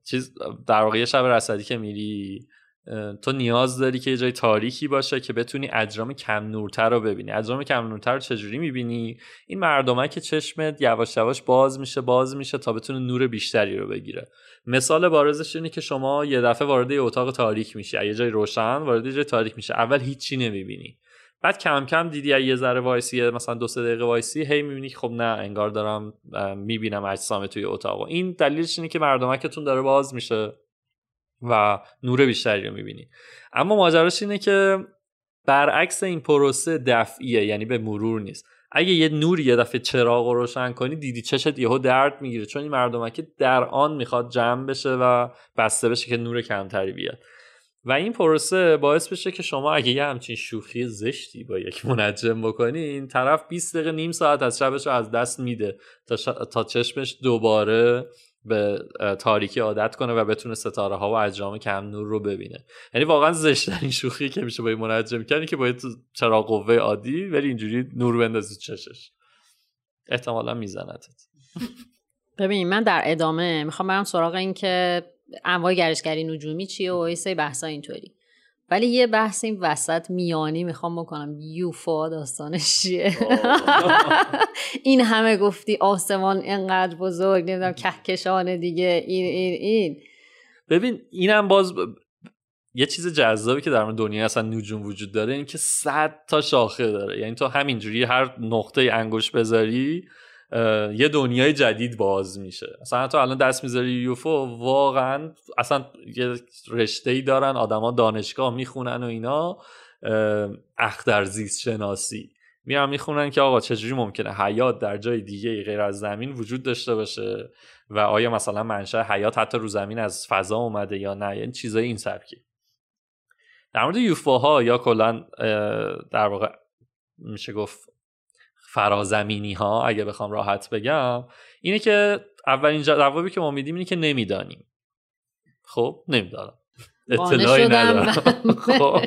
چیز در واقع شب رصدی که میری تو نیاز داری که یه جای تاریکی باشه که بتونی اجرام کم نورتر رو ببینی. اجرام کم نورتر رو چجوری می‌بینی؟ این مردمه که چشمت یواش یواش باز میشه باز میشه تا بتونه نور بیشتری رو بگیره. مثال بارزش اینه که شما یه دفعه وارد یه اتاق تاریک میشی. یه جای روشن وارد یه جای تاریک میشه اول هیچی نمی‌بینی. بعد کم کم دیدی یه ذره وایسی مثلا دو سه دقیقه وایسی هی می‌بینی خب نه انگار دارم می‌بینم اجسام توی اتاق این دلیلش اینه که مردمکتون داره باز میشه. و نور بیشتری رو می‌بینی. اما ماجراش اینه که برعکس این پروسه دفعیه یعنی به مرور نیست. اگه یه نوری یه دفعه چراغ رو روشن کنی دیدی چشت یهو درد می‌گیره چون این مردمک در آن می‌خواد جمع بشه و بسته بشه که نور کمتری بیاد. و این پروسه باعث بشه که شما اگه یه همچین شوخی زشتی با یک منجم بکنی این طرف 20 دقیقه نیم ساعت از شبش رو از دست میده تا, ش... تا چشمش دوباره به تاریکی عادت کنه و بتونه ستاره ها و اجرام کم نور رو ببینه. یعنی واقعا زشترین شوخی که میشه با این منجم کنی که باید تو چراغ قوه عادی ولی اینجوری نور بندازی چشش. احتمالا میزنتت. ببین من در ادامه می‌خوام برم سراغ این که انواع گردشگری نجومی چیه و سری بحثا اینطوری. ولی یه بحث این وسط میانی می‌خوام بکنم. یوفا داستانش چیه؟ این همه گفتی آسمان اینقدر بزرگ نمی‌دونم کهکشان دیگه این این این. ببین اینم باز ب- یه چیز جذابی که در مورد دنیا اصلا نجوم وجود داره این که صد تا شاخه داره. یعنی تو همینجوری هر نقطه انگوش بذاری یه دنیای جدید باز میشه. اصلا تو الان دست می‌ذاری یوفو واقعا اصلا یه رشته ای دارن آدما دانشگاه می‌خونن و اینا اختر زیست شناسی میان می‌خونن که آقا چجوری ممکنه حیات در جای دیگه غیر از زمین وجود داشته باشه و آیا مثلا منشأ حیات حتی رو زمین از فضا اومده یا نه؟ یعنی چیزای این سبکی. در مورد یوفوها یا کلا در واقع میشه گفت فرازمینی ها اگه بخوام راحت بگم اینه که اولین جوابی که ما میدیم اینه که نمی‌دانیم. خب نمی‌دانم. اطلاعی. ندارم. خب.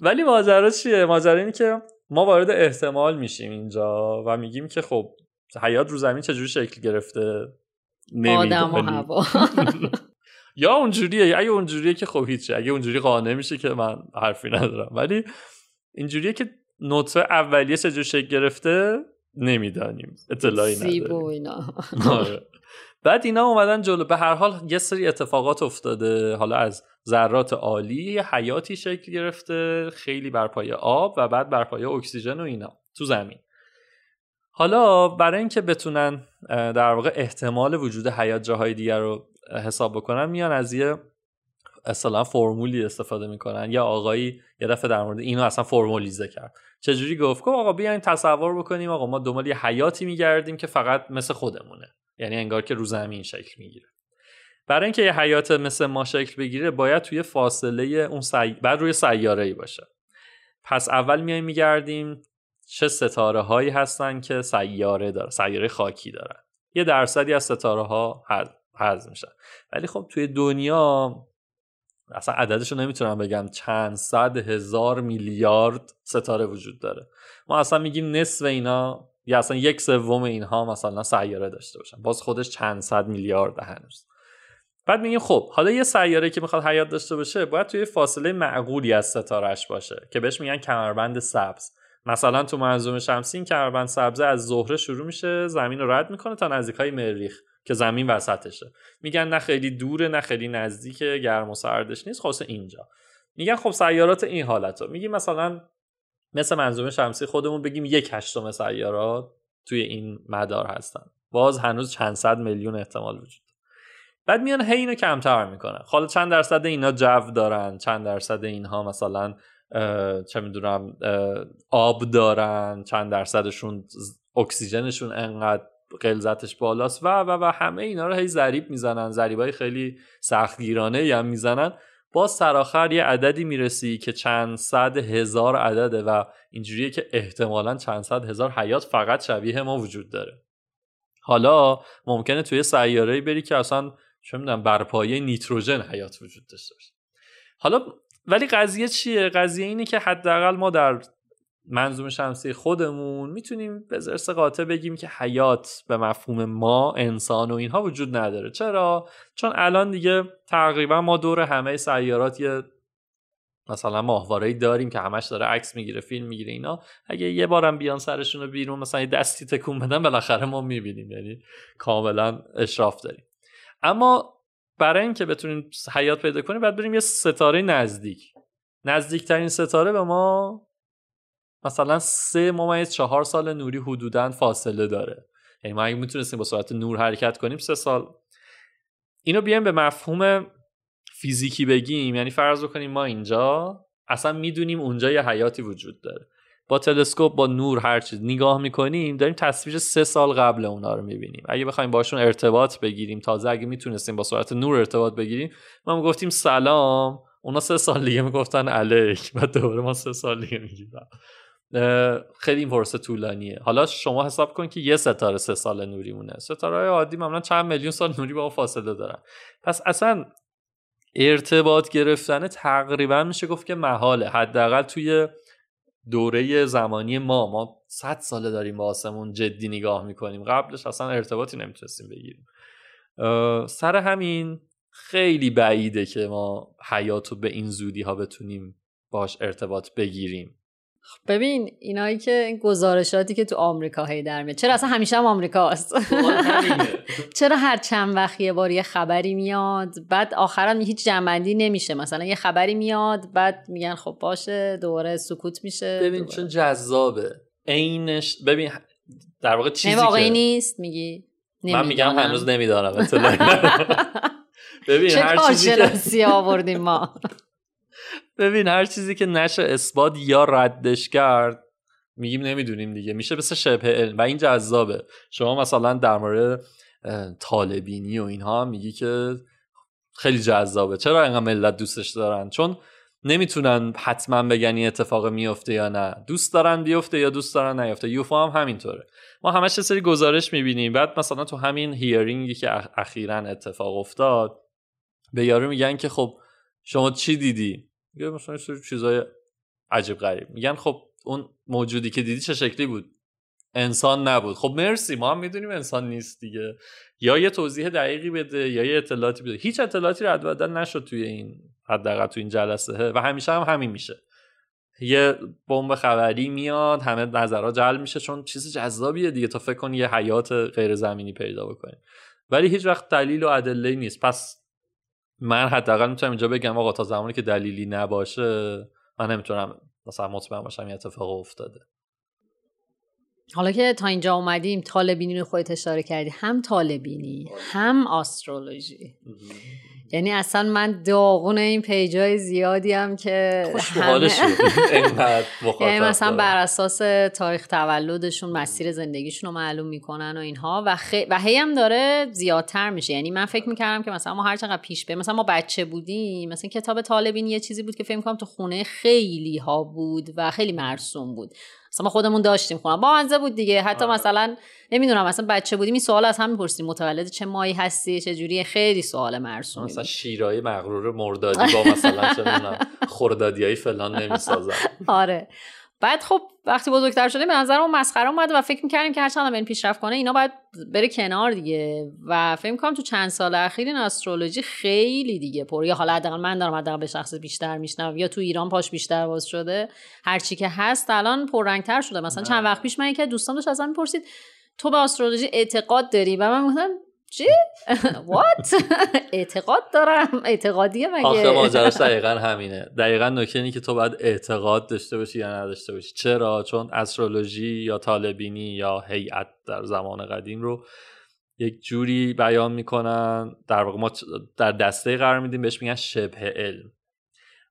ولی ماجرا چیه؟ ماجرا اینه که ما وارد احتمال میشیم اینجا و میگیم که خب حیات رو زمین چجوری شکل گرفته؟ آدم و. هوا. یا اونجوریه. اگه اونجوریه که خب هیچی. اگه اونجوری قانع میشه که من حرفی ندارم. ولی اینجوریه که نطفه اولیه چجور شکل گرفته نمی‌دانیم. اطلاعی نداریم. اینا. آره. بعد اینا اومدن جلو. به هر حال یه سری اتفاقات افتاده. حالا از ذرات عالی حیاتی شکل گرفته خیلی بر پایه آب و بعد بر پایه اکسیژن و اینا تو زمین. حالا برای اینکه بتونن در واقع احتمال وجود حیات جاهای دیگر رو حساب بکنن میان از یه اصلا فرمولی استفاده می‌کنن. یا آقایی یه دفعه در مورد اینو اصلا فرمولیزه کرد. چجوری گفت؟ گفت آقا بیاین تصور بکنیم. آقا ما دنبال یه حیاتی میگردیم که فقط مثل خودمونه. یعنی انگار که رو زمین شکل می‌گیره. برای اینکه یه حیات مثل ما شکل بگیره باید توی فاصله اون سی... بعد روی سیاره ای باشه. پس اول میایم میگردیم. چه ستاره هایی هستن که سیاره داره سیاره خاکی دارن؟ یه درصدی از ستاره ها حذف میشن. ولی خب توی دنیا اصلا عددش رو نمی‌تونم بگم. چند صد هزار میلیارد ستاره وجود داره. ما اصلا میگیم نصف اینا یا اصلا یک سوم اینها مثلا سیاره داشته باشن. باز خودش چند صد میلیارد هنوز. بعد میگیم خب حالا یه سیاره که می‌خواد حیات داشته باشه باید توی فاصله معقولی از ستارهش باشه که بهش میگن کمربند سبز. مثلا تو منظومه شمسی این کمربند سبزه از زهره شروع میشه زمین رو رد می‌کنه تا نزدیک های مریخ. که زمین وسطشه. میگن نه خیلی دوره نه خیلی نزدیکه گرم و سردش نیست خاصه اینجا. میگن خب سیارات این حالت رو میگیم مثلا مثل منظومه شمسی خودمون بگیم یک هشتم سیارات توی این مدار هستن. باز هنوز چند صد میلیون احتمال وجود. بعد میان هی اینو کمتر می‌کنن. حالا چند درصد اینا جو دارن چند درصد اینها مثلا چه می‌دونم آب دارن چند درصدشون اکسیژنشون انقدر غلظتش بالاست. و و و همه اینا رو هی ضریب می‌زنن. ضریبای خیلی سختگیرانه هم می‌زنن. باز سرآخر یه عددی می‌رسی که چند صد هزار عدده و اینجوریه که احتمالا چند صد هزار حیات فقط شبیه ما وجود داره. حالا ممکنه توی سیاره‌ای بری که اصلا چه می‌دونم بر پایه نیتروژن حیات وجود داشته باشه. حالا ولی قضیه چیه؟ قضیه اینه که حداقل ما در منظوم شمسی خودمون می‌تونیم به زرس قاطع بگیم که حیات به مفهوم ما انسان و اینها وجود نداره. چرا؟ چون الان دیگه تقریبا ما دور همه سیارات یه مثلا ماهواره داریم که همش داره عکس می‌گیره فیلم می‌گیره اینا. اگه یه بارم بیان سرشون رو بیرون مثلا یه دستی تکون بدن بالاخره ما می‌بینیم یعنی کاملا اشراف داریم. اما برای اینکه بتونیم حیات پیدا کنیم باید بریم یه ستاره نزدیک. نزدیکترین ستاره به ما مثلا سه ممیز چهار سال نوری حدودا فاصله داره. یعنی ما اگه می‌تونستیم با سرعت نور حرکت کنیم سه سال. اینو بیایم به مفهوم فیزیکی بگیم. یعنی فرض کنیم ما اینجا اصلا می‌دونیم اونجا یه حیاتی وجود داره. با تلسکوپ با نور هر چیز نگاه می‌کنیم داریم تصویر سه سال قبل اونا رو می‌بینیم. اگه بخوایم باشون ارتباط بگیریم تازه اگه می‌تونستیم با سرعت نور ارتباط بگیریم ما گفتیم سلام. اونا سه سال دیگه می‌گفتن علیک. بعد دوباره ما سه سال دیگه میگیم خیلی این طولانیه. حالا شما حساب کن که یه ستاره سه سال نوری مونه ستاره عادی معمولا چند میلیون سال نوری با فاصله دارن. پس اصلا ارتباط گرفتن تقریبا میشه گفت که محاله. حداقل توی دوره زمانی ما ما صد ساله داریم با آسمون جدی نگاه می‌کنیم. قبلش اصلا ارتباطی نمی‌تونستیم بگیریم. سر همین خیلی بعیده که ما حیاتو به این زودی ها بتونیم باش ارتباط بگیریم. ببین اینایی که این گزارشاتی که تو آمریکا هی در میاد چرا اصلا همیشه هم آمریکا است چرا هر چند وقت یه بار یه خبری میاد بعد آخرم هیچ جنبندی نمیشه. مثلا یه خبری میاد بعد میگن خب باشه دوباره سکوت میشه ببین چون جذابه. عینش ببین در واقع چیزی واقعی که نیست میگی؟ من میگم هنوز نمیدارم ببین چه هر چیزی که آوردیم ما. ببین هر چیزی که نشه اثبات یا ردش کرد میگیم نمی‌دونیم دیگه. میشه مثل شبه علم. و این جذابه. شما مثلا در مورد طالبینی و اینها میگی که خیلی جذابه. چرا اینقدر ملت دوستش دارن؟ چون نمی‌تونن حتما بگن این اتفاق میفته یا نه. دوست دارن بیفته یا دوست دارن نیفته. یوفو هم همینطوره. ما همش سری گزارش می‌بینیم. بعد مثلا تو همین هیرینگی که اخیرا اتفاق افتاد به یارو میگن که خب شما چی دیدی؟ میگه مثلا چیزای عجیب غریب. میگن خب اون موجودی که دیدی چه شکلی بود؟ انسان نبود. خب مرسی ما هم می‌دونیم انسان نیست دیگه. یا یه توضیح دقیقی بده یا یه اطلاعاتی بده. هیچ اطلاعاتی رد بدل نشد توی این حداقل توی این جلسه. و همیشه هم همین میشه. یه بمب خبری میاد همه نظرها جلب میشه چون چیز جذابیه دیگه. تا فکر کن یه حیات غیر زمینی پیدا بکنیم ولی هیچ وقت دلیل و ادله نیست. پس من حداقل می‌تونم اینجا بگم آقا تا زمانی که دلیلی نباشه من نمی‌تونم مثلا مطمئن باشم این اتفاق افتاده. حالا که تا اینجا اومدیم طالبینی رو خودت اشاره کردی هم طالبینی هم آسترولوژی. یعنی اصلا من داغون این پیجای زیادی هم که همه... یعنی مثلا بر اساس تاریخ تولدشون مسیر زندگیشون رو معلوم می‌کنن و اینها و, خ... و هی هم داره زیادتر میشه. یعنی من فکر می‌کردم که مثلا ما هر چقدر پیش بریم مثلا ما بچه بودیم مثلا کتاب طالبین یه چیزی بود که فکر کنم تو خونه خیلی ها بود و خیلی مرسوم بود. مثلا ما خودمون داشتیم خونم با منزه بود دیگه. حتی آه. مثلا نمی‌دونم مثلا بچه بودیم این سوال از هم می‌پرسیم. متولد چه مایی هستی؟ چه جوری؟ خیلی سوال مرسوم مثلا شیرای مغرور مردادی با مثلا چه خوردادیای فلان نمی‌سازن. آره. بعد خب وقتی بزرگتر شدیم به نظر مسخره اومد و فکر می‌کردیم که هر چند این پیشرفت کنه اینا باید بره کنار دیگه. و فکر می‌کنم تو چند سال اخیر این استرولوژی خیلی دیگه پر. یا حالا حداقل من دارم حداقل به شخص بیشتر میشنم یا تو ایران پاش بیشتر باز شده. هر چی که هست الان پررنگتر شده. مثلا چند وقت پیش من یکی دوستان داشت ازم می‌پرسید تو به استرولوژی اعتقاد داری؟ و من گفتم چی؟ وات؟ اعتقاد دارم. اعتقادیه مگه؟ آخه ماجراش دقیقا همینه. دقیقا نکته که تو باید اعتقاد داشته باشی یا نداشته باشی. چرا؟ چون استرولوژی یا طالبینی یا هیئت در زمان قدیم رو یک جوری بیان می‌کنن. در واقع ما در دسته قرار میدیم بهش میگن شبه علم.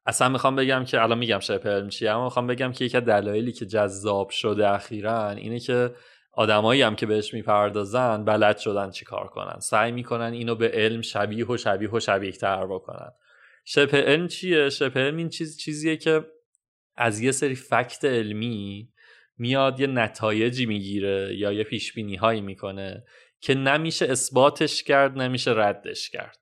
اصلا می‌خوام بگم که الان میگم شبه علم چیه اما می‌خوام بگم که یکی دلایلی که جذاب شده اخیرا اینه که آدمایی هم که بهش می‌پردازن بلد شدن چی کار کنن. سعی می‌کنن اینو به علم شبیه و شبیه و شبیه تر بکنن. شبه علم چیه؟ شبه علم این چیز چیزیه که از یه سری فکت علمی میاد یه نتایجی می‌گیره یا یه پیش هایی می‌کنه که نمیشه اثباتش کرد نمیشه ردش کرد.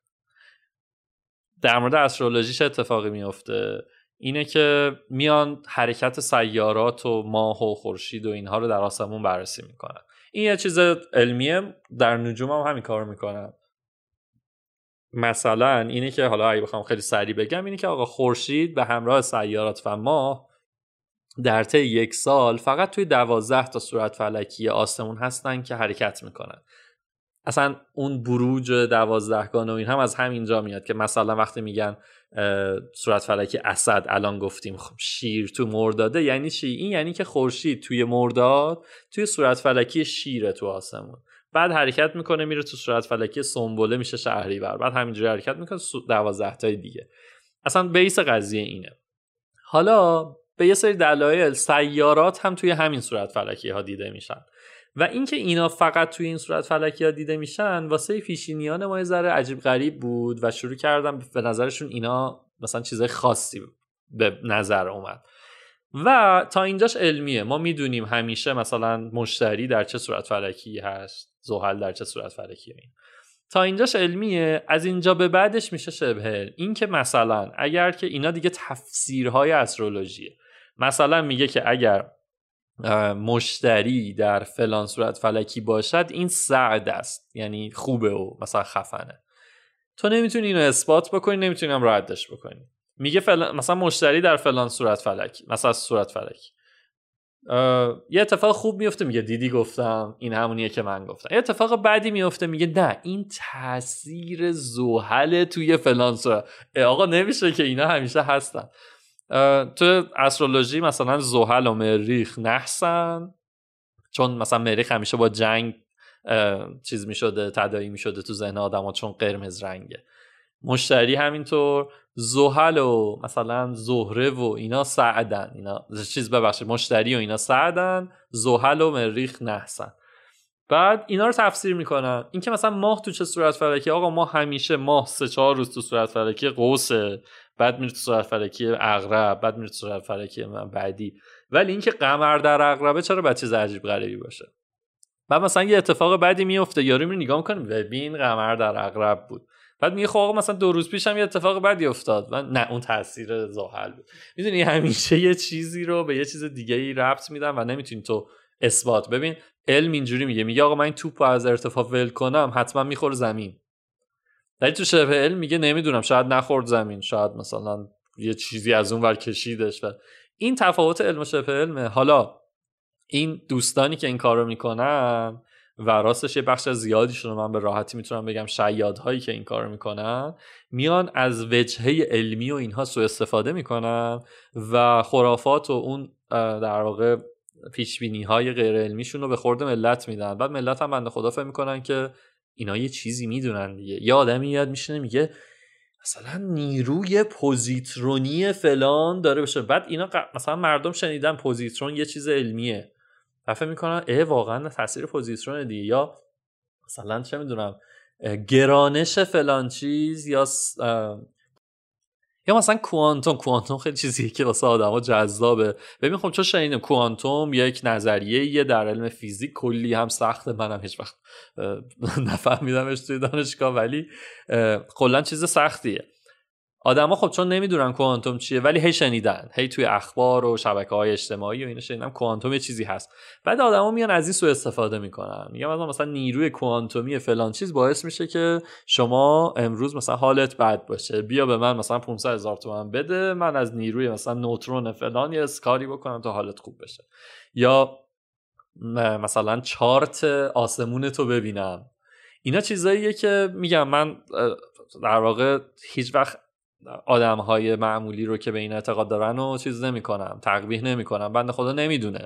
در مورد استرولوژی چه اتفاقی میفته اینه که میان حرکت سیارات و ماه و خورشید و اینها رو در آسمون بررسی می‌کنن. این یه چیز علمیه در نجوم هم همین کار می‌کنن. مثلا اینه که حالا اگه بخوام خیلی سریع بگم اینه که آقا خورشید به همراه سیارات و ماه در طی یک سال فقط توی دوازده تا صورت فلکی آسمون هستن که حرکت می‌کنن. اصلا اون بروج دوازدهگانه و این هم از همینجا میاد که مثلا وقتی میگن صورت فلکی اسد الان گفتیم خب شیر تو مرداده یعنی چی؟ این یعنی که خورشید توی مرداد توی صورت فلکی شیره تو آسمون. بعد حرکت می‌کنه میره تو صورت فلکی سنبله میشه شهری بر بعد همینجوری حرکت می‌کنه دوازده تای دیگه. اصلا بیس قضیه اینه. حالا به یه سری دلایل سیارات هم توی همین صورت فلکی ها دیده میشن. و اینکه اینا فقط توی این صورت فلکی ها دیده میشن واسه پیشینیان ما یه ذره عجیب غریب بود و شروع کردم به نظرشون اینا مثلا چیزای خاصی به نظر اومد. و تا اینجاش علمیه. ما می‌دونیم همیشه مثلا مشتری در چه صورت فلکی هست زحل در چه صورت فلکی این تا اینجاش علمیه. از اینجا به بعدش میشه شبه این که مثلا اگر که اینا دیگه تفسیرهای استرولوژیه. مثلا میگه که اگر مشتری در فلان صورت فلکی باشد این سعد است. یعنی خوبه و مثلا خفنه. تو نمی‌تونی اینو اثبات بکنی نمی‌تونی هم ردش بکنی. میگه فلان مثلا مشتری در فلان صورت فلکی مثلا صورت فلکی. یه اتفاق خوب میفته میگه دیدی گفتم این همونیه که من گفتم. یه اتفاق بعدی میفته میگه نه این تاثیر زحل توی فلان صورت. آقا نمیشه که اینا همیشه هستن. تو استرولوژی مثلا زحل و مریخ نحسن؟ چون مثلا مریخ همیشه با جنگ چیز می شده تدایی می شده تو ذهن آدم چون قرمز رنگه. مشتری همینطور زحل و مثلا زهره و اینا سعدن. اینا چیز ببخشید مشتری و اینا سعدن زحل و مریخ نحسن. بعد اینا رو تفسیر می‌کنن. اینکه مثلا ماه تو چه صورت فلکی آقا ما همیشه ماه سه چهار روز تو صورت فلکی قوسه. بعد میره تو صورت فلکی اغرب بعد میره تو صورت فلکی بعدی. ولی اینکه قمر در اغربه چرا بچه چیز عجیب غریبی باشه؟ بعد مثلا یه اتفاق بعدی میفته یارو می نگاه می‌کنه ببین قمر در اغرب بود. بعد میگه خب مثلا دو روز پیش هم یه اتفاق بعدی افتاد. و نه اون تاثیر زحل بود. می‌دونی همیشه یه چیزی رو به یه چیز دیگه ای ربط میدن و نمی‌تونی تو اثبات. ببین علم اینجوری میگه میگه آقا من این توپ از ارتفاع ول کنم حتما می‌خوره زمین. ولی تو شبه علم میگه نمی‌دونم شاید نخورد زمین شاید مثلا یه چیزی از اون ور کشیدش و این تفاوت علم و شبه علمه. حالا این دوستانی که این کار رو می‌کنن و راستش یه بخش زیادیشون رو من به راحتی می‌تونم بگم شیادهایی که این کار رو می‌کنن میان از وجهه علمی و اینها سوء استفاده می‌کنن و خرافات و اون در واقع پیش های غیر علمیشون رو به خورد ملت میدن. بعد ملت هم بنده خدا فهم می‌کنن که اینا یه چیزی می‌دونن دیگه. یه آدمی یاد میشینه میگه مثلا نیروی پوزیترونی فلان داره بشه. بعد اینا مثلا مردم شنیدن پوزیترون یه چیز علمیه. دفعه می‌کنن اه واقعا تاثیر پوزیترون دیگه. یا مثلا چه می‌دونم گرانش فلان چیز یا یا مثلا کوانتوم کوانتوم خیلی چیزیه که واسه آدما جذابه. ببین خب چون شنیدم کوانتوم یک نظریه یه در علم فیزیک کلی هم سخته منم هیچ وقت نفهمیدمش توی دانشگاه ولی کلا چیز سختیه. آدما خب چون نمی‌دونن کوانتوم چیه ولی هی شنیدن هی توی اخبار و شبکه های اجتماعی و اینا شنیدن کوانتوم یه چیزی هست. بعد آدما میان از این سو استفاده می‌کنن. میگن مثلا مثلا نیروی کوانتومی فلان چیز باعث میشه که شما امروز مثلا حالت بد باشه. بیا به من مثلا 500 هزار تومن بده من از نیروی مثلا نوترون فلان یه کاری بکنم تا حالت خوب بشه. یا مثلا چارت آسمون تو ببینم. اینا چیزاییه که میگم من در واقع هیچ وقت آدم های معمولی رو که به این اعتقاد دارن و چیز نمی‌کنم تقبیح نمی‌کنم بنده خدا نمی‌دونه.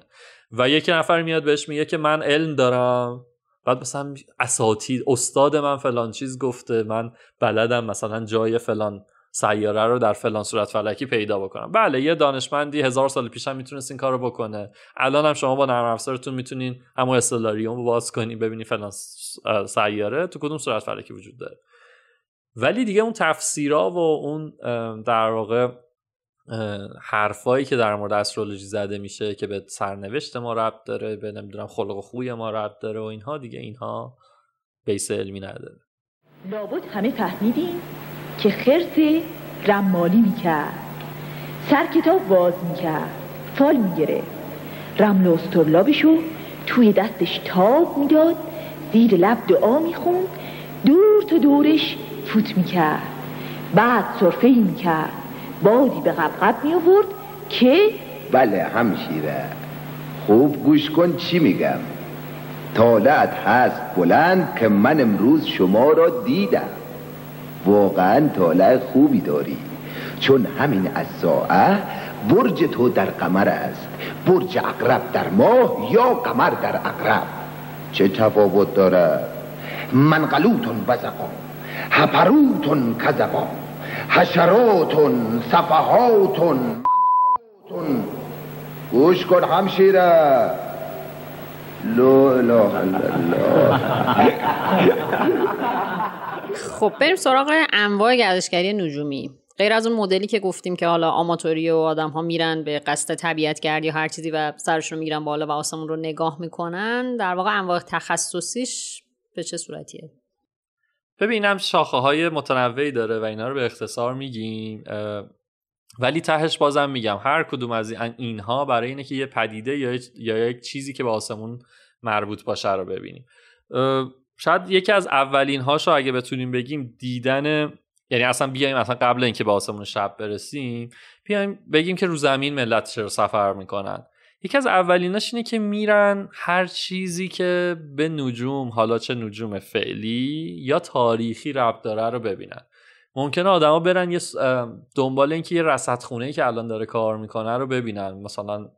و یک نفر میاد بهش میگه که من علم دارم. بعد مثلا اساتید استاد من فلان چیز گفته من بلدم مثلا جای فلان سیاره رو در فلان صورت فلکی پیدا بکنم. بله یه دانشمندی هزار سال پیش هم می‌تونست این کار رو بکنه. الان هم شما با نرم افزارتون می‌تونین اما استلاریوم باز کنی ببینی فلان سیاره تو کدوم صورت فلکی وجود داره. ولی دیگه اون تفسیرها و اون در واقع حرفایی که در مورد استرولوژی زده میشه که به سرنوشت ما ربط داره به نمی‌دونم خلق خوی ما ربط داره و اینها دیگه اینها بیس علمی نداره. لابد همه فهمیدیم که خرس رمالی می‌کرد. سر کتاب باز می‌کرد. فال می‌گرفت رمل استرلابشو توی دستش تاب می‌داد. زیر لب دعا می‌خوند. دور تا دورش فوت می‌کرد. بعد صرفه می‌کرد. بادی به قبقب میآورد که بله همشیره. خوب گوش کن چی میگم. طالعت هست بلند که من امروز شما را دیدم. واقعا طالع خوبی داری. چون همین از ساعه برج تو در قمر است. برج اقرب در ماه یا قمر در اقرب. چه تفاوت داره من قلوتون بزقا هپروتون کذبا حشراتون صفحاتون ممهاتون گوش کن همشیره لا اله الله. خب بریم سراغ انواع گردشگری نجومی. غیر از اون مدلی که گفتیم که حالا آماتوری و آدم ها میرن به قصد طبیعتگرد یا هر چیزی و سرشون می‌گیرن بالا و آسمون رو نگاه می‌کنن در واقع انواع تخصصیش به چه صورتیه؟ ببینم شاخه های متنوعی داره و اینا رو به اختصار میگیم ولی تهش بازم میگم هر کدوم از این- اینها برای اینه که یه پدیده یا, یک چیزی که به آسمون مربوط باشه رو ببینیم. شاید یکی از اولین هاشو اگه بتونیم بگیم دیدن یعنی اصلا بیایم اصلا قبل اینکه به آسمون شب برسیم بیایم بگیم که رو زمین ملت چرا سفر می‌کنن. یکی از اولیناش اینه که میرن هر چیزی که به نجوم حالا چه نجوم فعلی یا تاریخی ربط داره رو ببینن. ممکنه آدما برن یه دنبال اینکه یه رصدخونه که الان داره کار می‌کنه رو ببینن. مثلا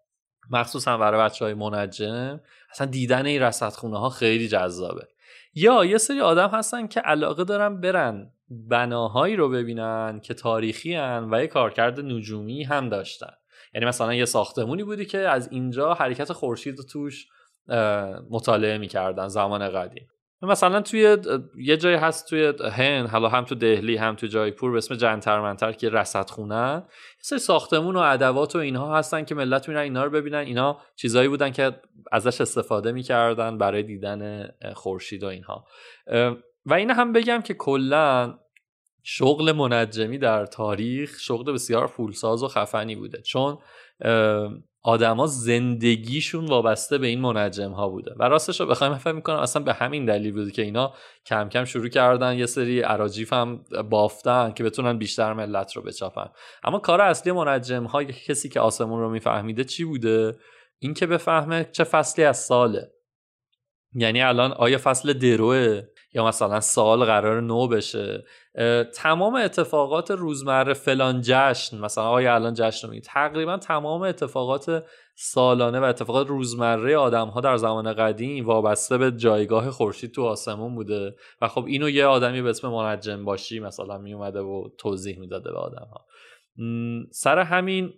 مخصوصا برای بچه های منجم اصلا دیدن این رصدخونه ها خیلی جذابه. یا یه سری آدم هستن که علاقه دارن برن بناهایی رو ببینن که تاریخی هن و یه کارکرد نجومی هم داشتن. یعنی مثلا یه ساختمونی بودی که از اینجا حرکت خورشید رو توش مطالعه می‌کردن زمان قدیم. مثلا توی یه جایی هست توی هند حالا هم تو دهلی هم تو جایپور به اسم جنتر منتر که رصدخونه یه سری ساختمون و ادوات و اینها هستن که ملت میرن اینا رو ببینن. اینا چیزایی بودن که ازش استفاده می‌کردن برای دیدن خورشید و اینها. و این هم بگم که کلا شغل منجمی در تاریخ شغل بسیار فولساز و خفنی بوده. چون آدما زندگیشون وابسته به این منجم ها بوده. و راستش رو بخوایم فکر می‌کنم اصلا به همین دلیل بوده که اینا کم کم شروع کردن یه سری عراجیف هم بافتن که بتونن بیشتر ملت رو بچاپن. اما کار اصلی منجم ها کسی که آسمون رو میفهمیده چی بوده؟ این که بفهمه چه فصلی از ساله. یعنی الان آیا فصل دروه یا مثلا سال قرار نو بشه تمام اتفاقات روزمره فلان جشن مثلا آیا الان جشن رو تقریبا تمام اتفاقات سالانه و اتفاقات روزمره آدم ها در زمان قدیم وابسته به جایگاه خورشید تو آسمون بوده. و خب اینو یه آدمی به اسم منجم باشی مثلا میومده و توضیح می‌داده به آدم ها سر همین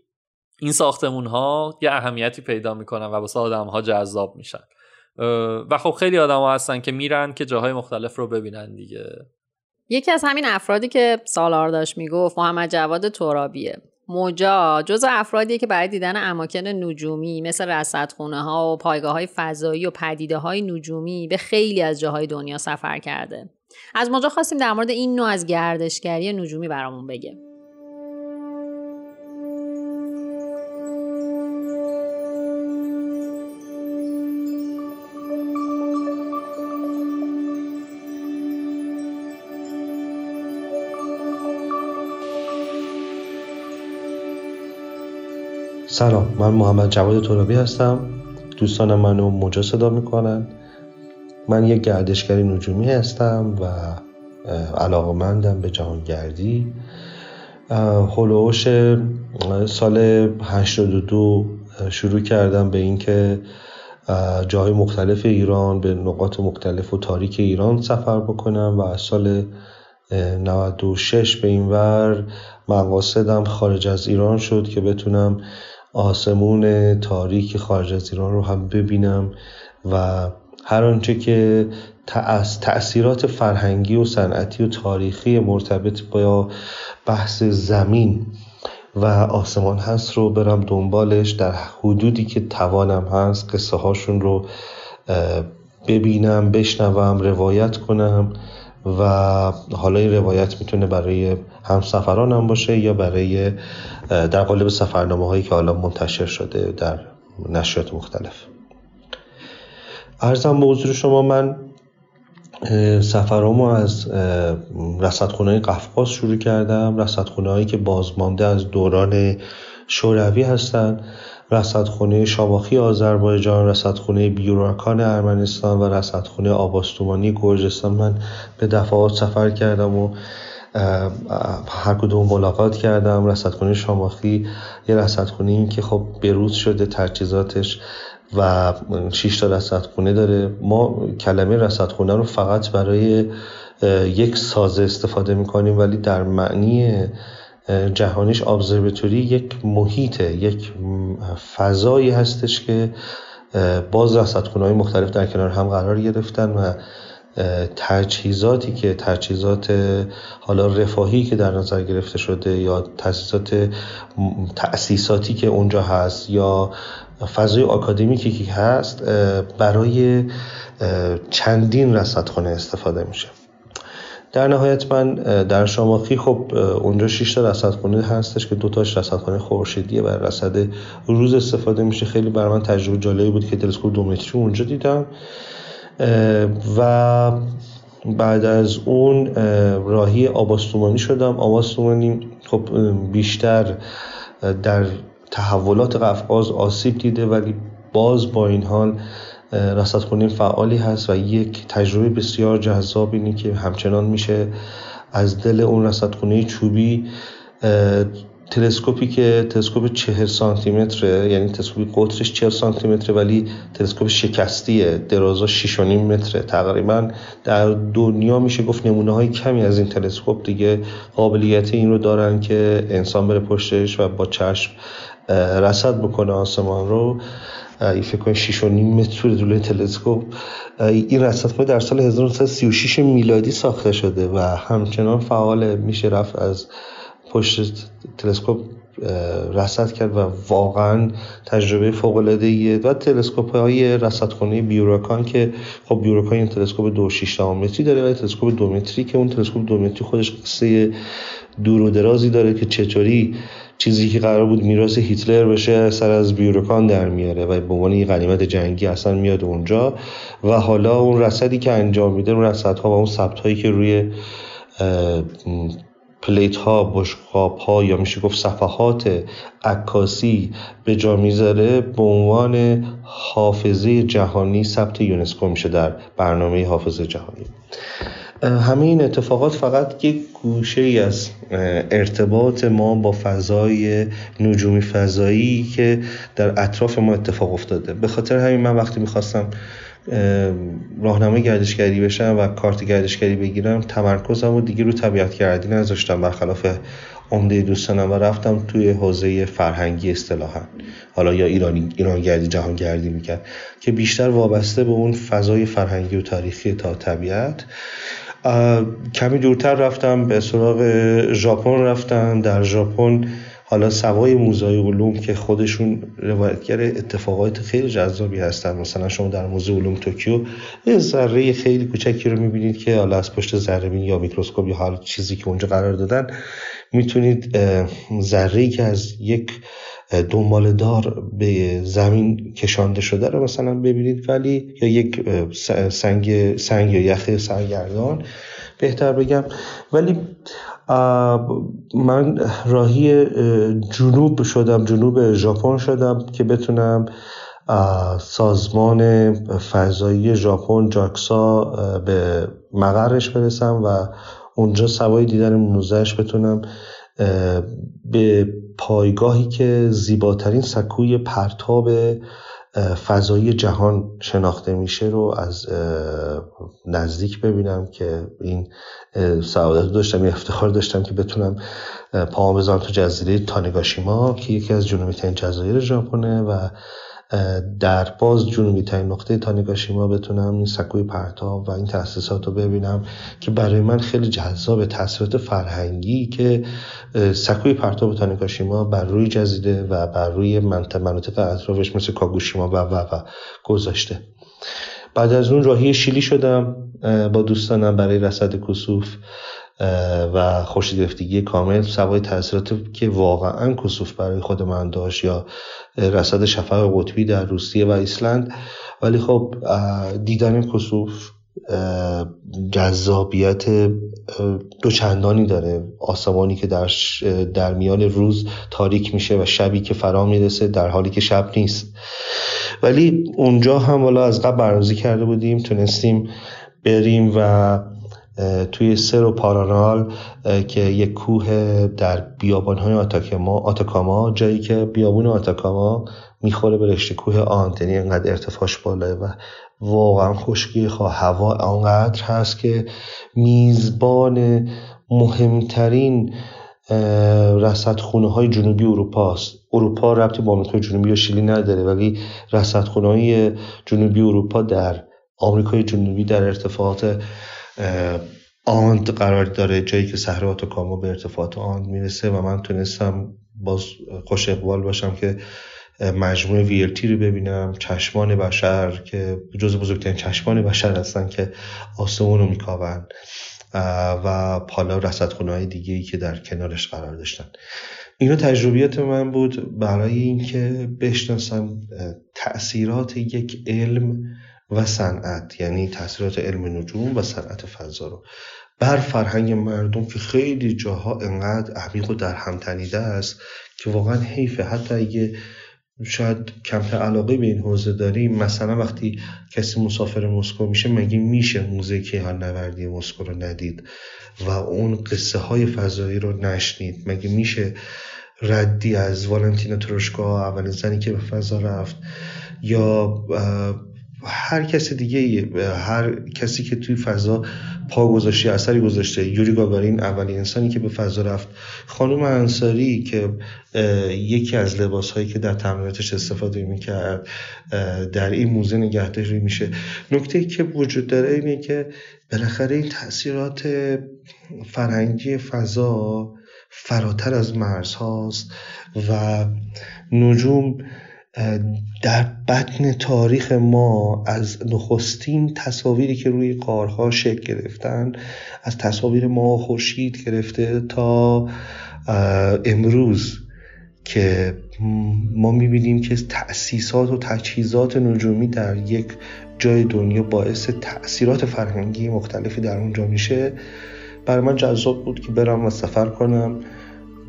این ساختمون ها یه اهمیتی پیدا می‌کنن و واسه آدم ها جذاب میشن. و خب خیلی آدم ها هستن که میرن که جاهای مختلف رو ببینن دیگه. یکی از همین افرادی که سالار داشت می‌گفت محمد جواد ترابیه. موجا جز افرادیه که برای دیدن اماکن نجومی مثل رصدخونه ها و پایگاه های فضایی و پدیده های نجومی به خیلی از جاهای دنیا سفر کرده. از موجا خواستیم در مورد این نوع از گردشگری نجومی برامون بگه سلام من محمد جواد ترابی هستم. دوستانم منو موجا صدا می‌کنن. من یک گردشگری نجومی هستم و علاقمندم به جهانگردی. هلوش سال 82 شروع کردم به اینکه جاهای مختلف ایران به نقاط مختلف و تاریک ایران سفر بکنم و از سال 96 به این ور مقاصدم خارج از ایران شد که بتونم آسمون تاریک خارج از ایران رو هم ببینم و هر آنچه که از تأثیرات فرهنگی و صنعتی و تاریخی مرتبط با بحث زمین و آسمان هست رو برم دنبالش. در حدودی که توانم هست قصه هاشون رو ببینم بشنوم روایت کنم و حالا این روایت می‌تونه برای همسفران هم باشه یا برای در قالب سفرنامه هایی که حالا منتشر شده در نشریات مختلف. ارزم به حضور شما من سفرامو از رصدخونه قفقاز شروع کردم. رصدخونه هایی که بازمانده از دوران شوروی هستند رصدخونه شاماخی آذربایجان رصدخونه بیوراکان ارمنستان و رصدخونه آباستومانی گرجستان. من به دفعات سفر کردم و هر کدوم ملاقات کردم رصدخونه شاماخی یه رصدخونه که خب بروز شده تجهیزاتش و 6 تا رصدخونه داره. ما کلمه رصدخونه رو فقط برای یک سازه استفاده می‌کنیم ولی در معنی جهانیش ابزرواتوری یک محیطه یک فضایی هستش که باز رصدخونه های مختلف در کنار هم قرار گرفتن و تجهیزاتی که تجهیزات حالا رفاهی که در نظر گرفته شده یا تجهیزات تأسیساتی که اونجا هست یا فضای آکادمیکی که هست برای چندین رصدخانه استفاده میشه. در نهایت من در شاماخی خب اونجا 6 تا رصدخانه هستش که دو تاش رصدخانه خورشیدیه و رصد روز استفاده میشه. خیلی برای من تجربه جالبی بود که تلسکوپ دو متری اونجا دیدم. و بعد از اون راهی آباستومانی شدم. آباستومانی خب بیشتر در تحولات قفقاز آسیب دیده ولی باز با این حال رصدخونه فعالی هست و یک تجربه بسیار جذاب اینه که همچنان میشه از دل اون رصدخونه چوبی تلسکوپی که تلسکوپ 40 سانتی متره یعنی تلسکوپی قطرش 40 سانتی متره ولی تلسکوپ شکستیه درازا 6 متره. تقریبا در دنیا میشه گفت نمونه های کمی از این تلسکوپ دیگه قابلیت این رو دارن که انسان بره پشتش و با چشم رصد بکنه آسمان رو. این فکر کنم 6 و نیم متر طول تلسکوپ. این رصدخانه در سال 1936 میلادی ساخته شده و همچنان فعال میشه رفت از پشت تلسکوپ رصد کرد و واقعا تجربه فوق العاده و تلسکوپ های رصدخانه بیوراکان که خب بیوراکان این تلسکوپ دو متری داره و تلسکوپ دو متری که اون تلسکوپ دو متری خودش قصه دور و درازی داره که چطوری چیزی که قرار بود میراث هیتلر بشه سر از بیوروکان در میاره و به عنوان غنیمت جنگی اصلا میاد اونجا و حالا اون رصدی که انجام میده اون رصدها و اون ثبت هایی که روی پلیت ها بشقاب ها یا میشه گفت صفحات عکاسی به جا می‌ذاره به عنوان حافظه جهانی ثبت یونسکو میشه در برنامه حافظه جهانی. همه این اتفاقات فقط یک گوشه ای از ارتباط ما با فضای نجومی فضایی که در اطراف ما اتفاق افتاده. به خاطر همین من وقتی می‌خواستم راهنمای گردشگری بشم و کارت گردشگری بگیرم تمرکزم و دیگه رو طبیعت گردی نذاشتم. برخلاف عمده دوستانم و رفتم توی حوزه فرهنگی اصطلاحا. حالا یا ایرانی ایرانگردی جهانگردی می‌کرد. که بیشتر وابسته به اون فضای فرهنگی و تاریخی تا طبیعت. کمی دورتر رفتم به سراغ ژاپن رفتم در ژاپن حالا سوای موزای علوم که خودشون روایتگر اتفاقات خیلی جذابی هستن. مثلا شما در موزه علوم توکیو یه ذره خیلی کوچکی رو می‌بینید که حالا از پشت ذره یا میکروسکوپ یا حال چیزی که اونجا قرار دادن می‌تونید ذره که از یک دنبال دار به زمین کشانده شده رو مثلا ببینید ولی یا یک سنگ سنگ یا یخ سرگردان بهتر بگم. ولی من راهی جنوب شدم جنوب ژاپن شدم که بتونم سازمان فضایی ژاپن جاکسا به مقرش برسم و اونجا سوای دیدن منوزهش بتونم به پایگاهی که زیباترین سکوی پرتاب فضایی جهان شناخته میشه رو از نزدیک ببینم که این سعادت داشتم این افتخار داشتم که بتونم پاهم بذارم تو جزیره تانگاشیما که یکی از جنوبی ترین جزایر ژاپنه و در باز جنوبی ترین نقطه تانگاشیما بتونم این سکوی پرتاب و این تاسیسات رو ببینم که برای من خیلی جذاب تاثیرات فرهنگی که سکوی پرتاب تانگاشیما بر روی جزیره و بر روی منطقه مناطق اطرافش مثل کاگوشیما و و و گذاشته. بعد از اون راهی شیلی شدم با دوستانم برای رصد کسوف و خورشید گرفتگی کامل. سوای تاثیرات که واقعا کسوف برای خود من داشت یا رصد شفق قطبی در روسیه و ایسلند. ولی خب دیدن کسوف جذابیت دوچندانی داره. آسمانی که در, در میان روز تاریک میشه و شبی که فرا می‌رسه در حالی که شب نیست. ولی اونجا هم والا از قبل برنامه‌ریزی کرده بودیم تونستیم بریم و توی سر و پارانال که یک کوه در بیابان های آتاکاما, آتاکاما جایی که بیابون آتاکاما می‌خوره به رشته کوه آنت یعنی انقدر ارتفاعش بالاه و واقعا خشکی هوا آنقدر هست که میزبان مهمترین رصدخونه های جنوبی اروپا است. اروپا ربطی با آمریکای جنوبی و شیلی نداره ولی رصدخونه های جنوبی اروپا در آمریکای جنوبی در ارتفاعات آند قرار داره جایی که صحرا آتاکاما به ارتفاعات آند می‌رسه و من تونستم باز خوش اقبال باشم که مجموعه ویلتی رو ببینم چشمان بشر که جز بزرگترین چشمان بشر هستن که آسمون رو میکاون و حالا رصدخونه های دیگه ای که در کنارش قرار داشتن. اینا تجربیات من بود. برای اینکه بشناسم تاثیرات یک علم و صنعت یعنی تاثیرات علم نجوم و صنعت فضا رو. بر فرهنگ مردم که خیلی جاها انقدر عمیق و در هم تنیده است که واقعا حیفه. حتی اگه شاید کمتر علاقه به این حوزه داریم مثلا وقتی کسی مسافر مسکو میشه مگه میشه موزه کیهان نوردی مسکو رو ندید و اون قصه های فضایی رو نشنید؟ مگه میشه ردی از والنتینا تروشکا اولین زنی که به فضا رفت یا هر کسی دیگه هر کسی که توی فضا پا گذاشته اثری گذاشته. یوری گاگارین اولین انسانی که به فضا رفت. خانم انصاری که یکی از لباس هایی که در تمریناتش استفاده می‌کرد در این موزه نگهداری میشه. نکته که وجود داره اینه که بالاخره این تاثیرات فرهنگی فضا فراتر از مرز هاست و نجوم در بطن تاریخ ما از نخستین تصاویری که روی قارها شکل گرفتن از تصاویر ما خورشید گرفته تا امروز که ما می‌بینیم که تأسیسات و تجهیزات نجومی در یک جای دنیا باعث تأثیرات فرهنگی مختلفی در اونجا میشه. برای من جذاب بود که برم و سفر کنم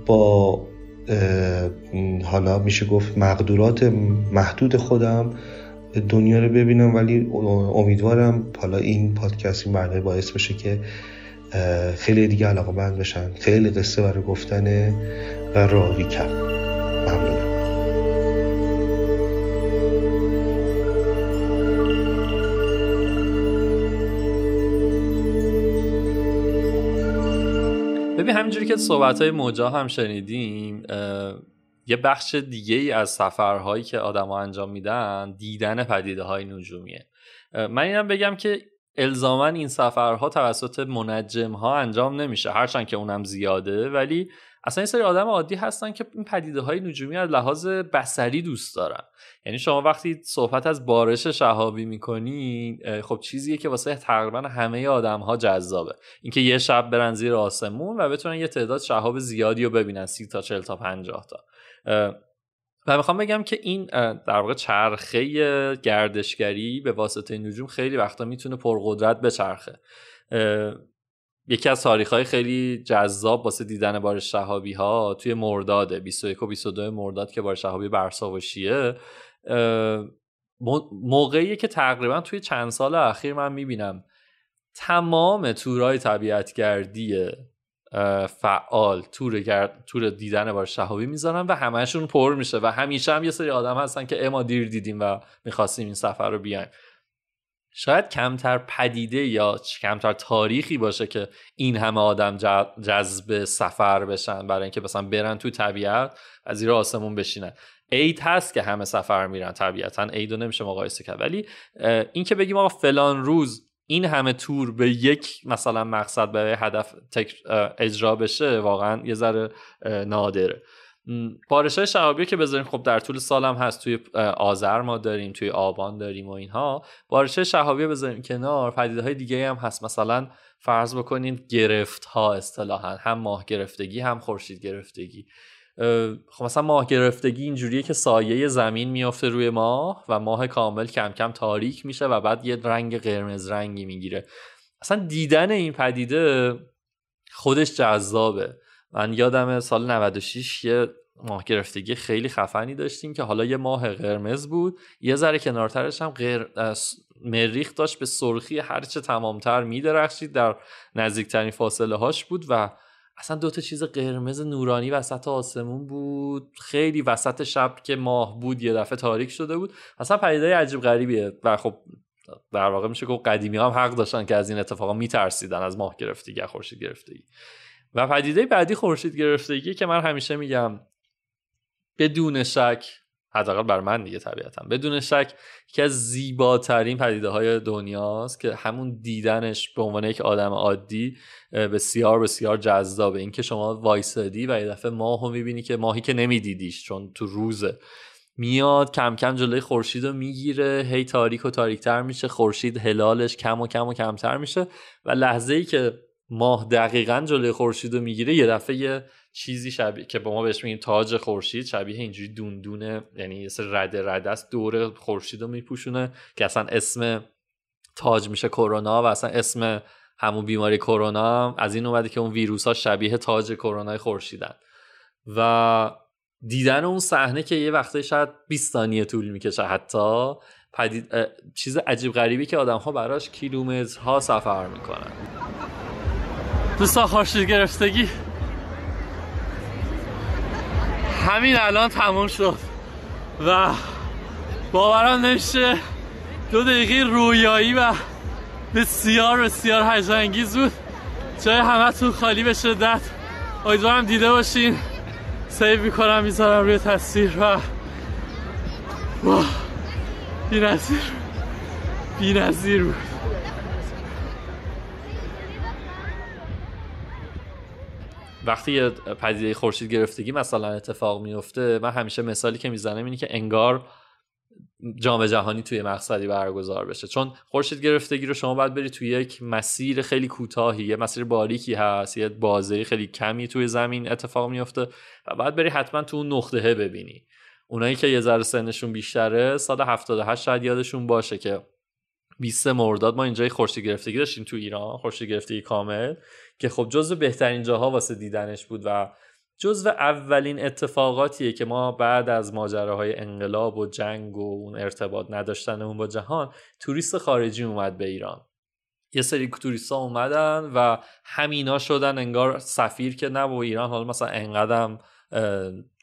با حالا میشه گفت مقدورات محدود خودم دنیا رو ببینم ولی امیدوارم حالا این پادکست این برنامه باعث بشه که خیلی دیگه علاقه بند بشن. خیلی قصه برای گفتنه و راوی کرد. ممنونم. همینجوری که صحبت های موجا هم شنیدیم یه بخش دیگه ای از سفرهایی که آدما انجام میدن دیدن پدیده های نجومیه من اینم بگم که الزاما این سفرها توسط منجم ها انجام نمیشه هرچند که اونم زیاده ولی اصلا این سری آدم عادی هستن که این پدیده های نجومی از لحاظ بسری دوست دارن. یعنی شما وقتی صحبت از بارش شهابی می‌کنی خب چیزیه که واسه تقریبا همه آدم ها جذابه. اینکه یه شب برن زیر آسمون و بتونن یه تعداد شهاب زیادی رو ببینن سی تا چل تا پنجاه تا. و می‌خوام بگم که این در واقع چرخه گردشگری به واسطه نجوم خیلی وقتا می‌تونه پرقدرت بچرخه. یکی از تاریخ های خیلی جذاب واسه دیدن بار شهابی ها توی مرداده 21 و 22 مرداد که بار شهابی برساوشیه موقعیه که تقریبا توی چند سال اخیر من می‌بینم تمام تورای طبیعتگردی فعال تور, تور دیدن بار شهابی می‌ذارن و همهشون پر میشه و همیشه هم یه سری آدم هستن که اما دیر دیدیم و می‌خواستیم این سفر رو بیایم. شاید کمتر پدیده یا کمتر تاریخی باشه که این همه آدم جذب سفر بشن برای اینکه مثلا برن تو طبیعت از زیر آسمون بشینن. عید هست که همه سفر میرن طبیعتا. عید رو نمیشه مقایسه کرد. ولی این که بگیم آقا فلان روز این همه تور به یک مثلا مقصد برای هدف اجرا بشه واقعا یه ذره نادره. بارش های شهابی که بذاریم خب در طول سال هم هست توی آذر ما داریم توی آبان داریم و اینها. بارش شهابی بذاریم کنار پدیده های دیگه هم هست. مثلا فرض بکنید گرفت ها اصطلاحا هم ماه گرفتگی هم خورشید گرفتگی. خب مثلا ماه گرفتگی اینجوریه که سایه زمین میافته روی ماه و ماه کامل کم کم تاریک میشه و بعد یه رنگ قرمز رنگی می‌گیره. اصلا دیدن این پدیده خودش جذابه. من یادم سال 96 یه ماه گرفتگی خیلی خفنی داشتیم که حالا یه ماه قرمز بود. یه ذره کنارترش هم غیر... مریخ داشت به سرخی هرچه تمامتر میدرخشید در نزدیکترین فاصله هاش بود و اصلا دوتا چیز قرمز نورانی وسط آسمون بود. خیلی وسط شب که ماه بود یه دفعه تاریک شده بود. اصلا پدیده عجیب غریبیه و خب در واقع میشه که قدیمی هم حق داشتن که از این اتفاقا میترسیدن از ماه گرفتگی خورشید گرفتگی. و پدیده بعدی خورشید گرفتگی که من همیشه میگم بدون شک حداقل بر من دیگه طبیعتا بدون شک یکی از زیباترین پدیده های دنیاست که همون دیدنش به عنوان یک آدم عادی بسیار بسیار جذابه. اینکه شما وایسادی و یه دفعه ماهو می‌بینی که ماهی که نمیدیدیش چون تو روزه. میاد کم کم جلوی خورشید رو می‌گیره هی تاریک و تاریکتر میشه خورشید هلالش کم و کم و کمتر میشه و لحظه ای که ماه دقیقا جلوی خورشید رو می‌گیره یه دفعه چیزی شبیه که با ما بهش میگیم تاج خورشید شبیه اینجوری دونه یعنی یه سر رده رده است دور خورشید رو میپوشونه که اصلا اسم تاج میشه کرونا و اصلا اسم همون بیماری کرونا از این اومده که اون ویروس ها شبیه تاج کرونا خورشیدن. و دیدن اون صحنه که یه وقته شاید 20 ثانیه طول می‌کشه حتی پدید چیز عجیب غریبی که آدم ها براش کیلومترها سفر می‌کنن. دوستان خورشید گرفتگی. همین الان تموم شد. و باورم نمیشه دو دقیقه رویایی و بسیار بسیار هیجان بود. جای همه تو خالی به شدت. امیدوارم دیده باشین. سیو می‌کنم می‌ذارم روی تصویر و بی نظیر بی بود. وقتی یه پدیده خورشید گرفتگی مثلا اتفاق میفته من همیشه مثالی که می‌زنم اینه که انگار جام جهانی توی مقصدی برگزار بشه. چون خورشید گرفتگی رو شما باید بری توی یک مسیر خیلی کوتاهی یه مسیر باریکی هست یه بازه خیلی کمی توی زمین اتفاق میفته و باید بری حتما تو اون نقطه ببینی. اونایی که یه ذره سنشون بیشتره سال 78 شاید یادشون باشه که 20 مرداد ما اینجا خورشید گرفتگی داشتیم تو ایران خورشید گرفتگی کامل. که خب جزو بهترین جاها واسه دیدنش بود و جزو اولین اتفاقاتیه که ما بعد از ماجراهای انقلاب و جنگ و اون ارتباط نداشتن اون با جهان توریست خارجی اومد به ایران. یه سری توریست ها اومدن و همینا شدن انگار سفیر که نه و ایران حالا مثلا انقدم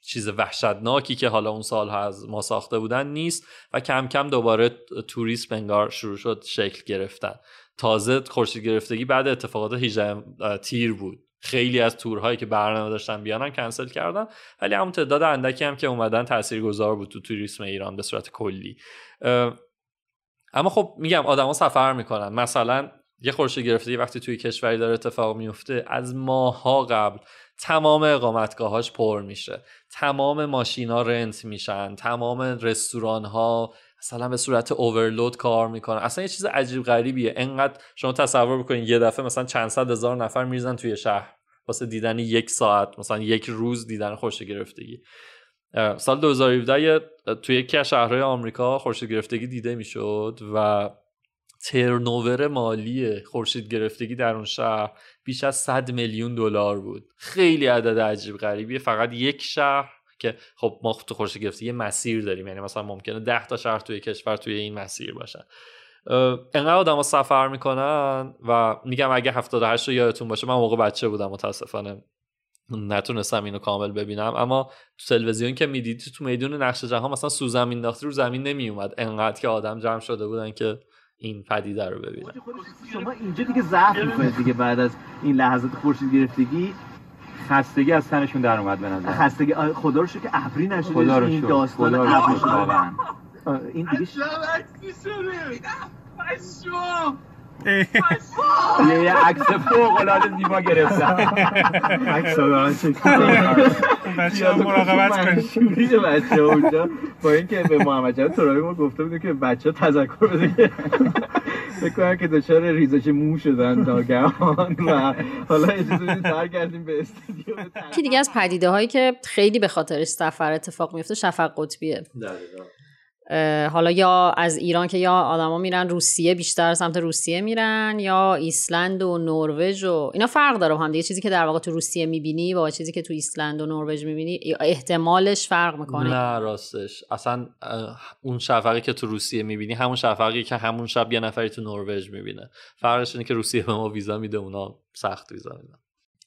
چیز وحشتناکی که حالا اون سال از ما ساخته بودن نیست و کم کم دوباره توریسم انگار شروع شد شکل گرفتن. تازه خورشید گرفتگی بعد اتفاقات 18 تیر بود. خیلی از تورهایی که برنامه داشتن بیانن کنسل کردن ولی همون تعداد اندکی هم که اومدن تاثیرگذار بود تو توریسم ایران به صورت کلی. اما خب میگم آدما سفر می‌کنن. مثلا یه خورشید گرفتگی وقتی توی کشوری داره اتفاق میفته از ماها قبل تمام اقامتگاهاش پر میشه. تمام ماشینا رنت میشن تمام رستوران ها مثلا به صورت اوورلود کار می‌کنن. اصلا یه چیز عجیب غریبیه. انقدر شما تصور بکنید یه دفعه مثلا چند صد هزار نفر میریزن توی شهر. واسه دیدن یک ساعت مثلا یک روز دیدن خورشید گرفتگی. سال 2017 توی یکی از شهرهای آمریکا خورشید گرفتگی دیده می‌شد و ترنوور مالی خورشید گرفتگی در اون شهر بیش از 100 میلیون دلار بود. خیلی عدد عجیب غریبیه. فقط یک شهر که خب ما تو خورشید گرفتگی مسیر داریم یعنی مثلا ممکنه 10 تا شهر توی کشور توی این مسیر باشن. انقدر آدم سفر می‌کنن و میگم اگه 78 رو یادتون باشه من موقع بچه بودم متاسفانه نتونستم اینو کامل ببینم. اما تو تلویزیون که می‌دید تو میدون نقش جهان مثلا سوزن مینداختی رو زمین نمیومد انقدر که آدم جمع شده بودن که این پدیده رو ببینن. شما اینجا دیگه ضعف می‌کنید دیگه بعد از این لحظات خورشید گرفتگی. خستگی از تنشون در اومد به نظر خستگی خدا رو که ابری نشده خدا رو این شکر. داستان خدا رو واقعا. این دیگه یه عکس فوق العاده زیبا گرفتم. عکس دارن بچه ها مراقبت کنید. بچه ها اونجا؟ با اینکه به محمد جواد ترابی ما گفته بودیم که بچه ها تذکر بده که فکر کنم که دچار ریزش مو شدن ناگهان و حالا اجازه بدید برگردیم به استودیو. یکی دیگه از پدیده هایی که خیلی به خاطرش سفر اتفاق میفته شفق قطبیه. اه، حالا یا از ایران که یا آدما میرن روسیه بیشتر سمت روسیه میرن یا ایسلند و نروژ و اینا فرق داره با هم دیگه. چیزی که در واقع تو روسیه می‌بینی با چیزی که تو ایسلند و نروژ می‌بینی احتمالش فرق می‌کنه. نه راستش. اصلا اون شفقی که تو روسیه می‌بینی همون شفقی که همون شب یه نفری تو نروژ می‌بینه. فرقش اینه که روسیه به ما ویزا میده اونا سخت ویزا میدن.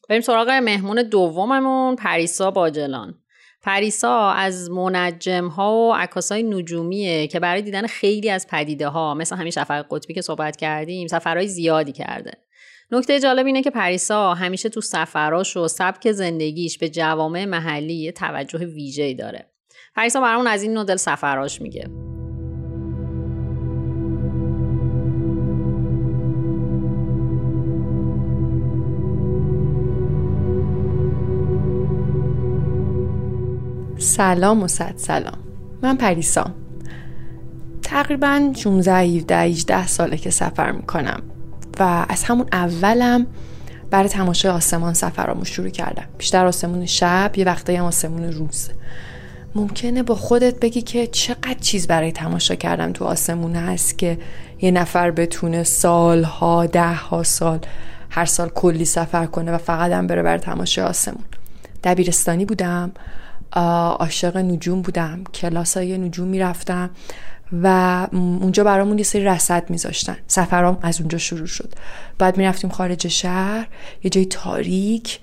بریم سراغ مهمون دوممون پریسا باجلان. پریسا از منجم ها و عکاس های نجومیه که برای دیدن خیلی از پدیده ها مثل همین شفق قطبی که صحبت کردیم سفرهای زیادی کرده. نکته جالب اینه که پریسا همیشه تو سفراش و سبک زندگیش به جوامع محلی یه توجه ویژه‌ای داره. پریسا برامون از این مدل سفراش میگه. سلام و صد سلام. من پریسام تقریبا 16 17 18 ساله که سفر می‌کنم و از همون اولم برای تماشای آسمان سفرامو شروع کردم. بیشتر آسمون شب یه وقتایی هم آسمون روز. ممکنه با خودت بگی که چقدر چیز برای تماشا کردم تو آسمون هست که یه نفر بتونه سالها ده ها سال هر سال کلی سفر کنه و فقط هم بره برای تماشای آسمون. دبیرستانی بودم. عاشق نجوم بودم کلاس های نجوم می‌رفتم و اونجا برامون یه سری رصد میذاشتن. سفرام از اونجا شروع شد. بعد می‌رفتیم خارج شهر. یه جای تاریک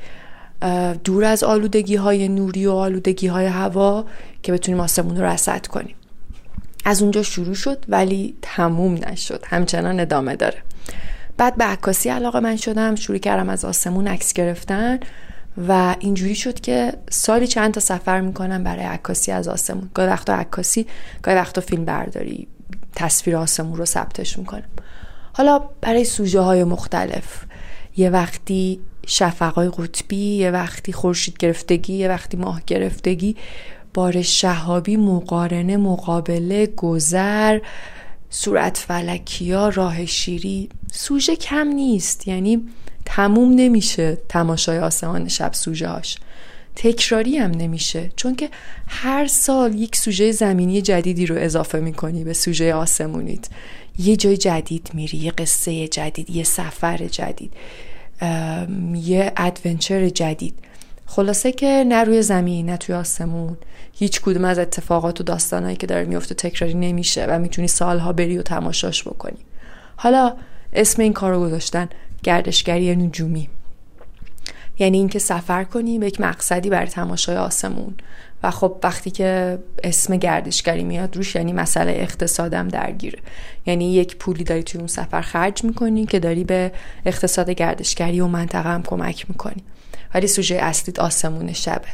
دور از آلودگی های نوری و آلودگی های هوا که بتونیم آسمون رو رصد کنیم. از اونجا شروع شد ولی تموم نشد. همچنان ادامه داره. بعد به عکاسی علاقه من شدم. شروع کردم از آسمون عکس گرفتن. و اینجوری شد که سالی چند تا سفر می‌کنم برای عکاسی از آسمون. گاهی وقتا عکاسی گاهی وقتا فیلم برداری. تصویر آسمون رو ثبتش می‌کنم. حالا برای سوژه های مختلف. یه وقتی شفقای قطبی یه وقتی خورشید گرفتگی یه وقتی ماه گرفتگی. بار شهابی مقارنه مقابله گذر صورت فلکیا راه شیری. سوژه کم نیست. یعنی تموم نمیشه تماشای آسمان شب سوژه هاش تکراری هم نمیشه چون که هر سال یک سوژه زمینی جدیدی رو اضافه می‌کنی به سوژه آسمونیت. یه جای جدید میری یه قصه جدید یه سفر جدید یه ادونچر جدید. خلاصه که نه روی زمین نه توی آسمون. هیچ کدوم از اتفاقات و داستانهایی که داره میفته تکراری نمیشه و می‌تونی سالها بری و تماشاش بکنی. حالا اسم این کار گذاشتن گردشگری نجومی. یعنی اینکه سفر کنی به یک مقصدی برای تماشای آسمون. و خب وقتی که اسم گردشگری میاد روش یعنی مسئله اقتصادم درگیره. یعنی یک پولی داری توی اون سفر خرج می‌کنی که داری به اقتصاد گردشگری و منطقه هم کمک می‌کنی. ولی سوژه اصلیت آسمون شبه.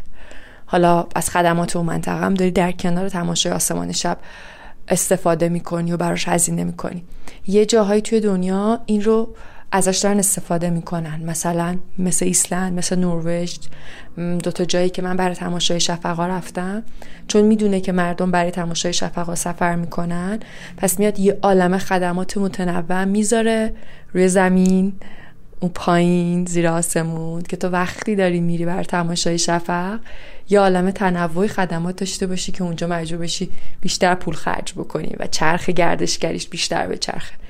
حالا از خدمات و منطقه هم داری در کنار تماشای آسمان شب استفاده می‌کنی و براش هزینه می‌کنی. یه جاهایی توی دنیا این رو ازش دارن استفاده می‌کنن. مثلا مثل ایسلند مثل نروژ دو تا جایی که من برای تماشای شفقا رفتم. چون می‌دونه که مردم برای تماشای شفقا سفر می‌کنن پس میاد یه عالم خدمات متنوع می‌ذاره روی زمین اون پایین زیر آسمون که تو وقتی داری میری بر تماشای شفق یه عالم تنوع خدمات داشته باشی که اونجا مجبور بشی بیشتر پول خرج بکنی و چرخ گردشگریش بیشتر به چرخه.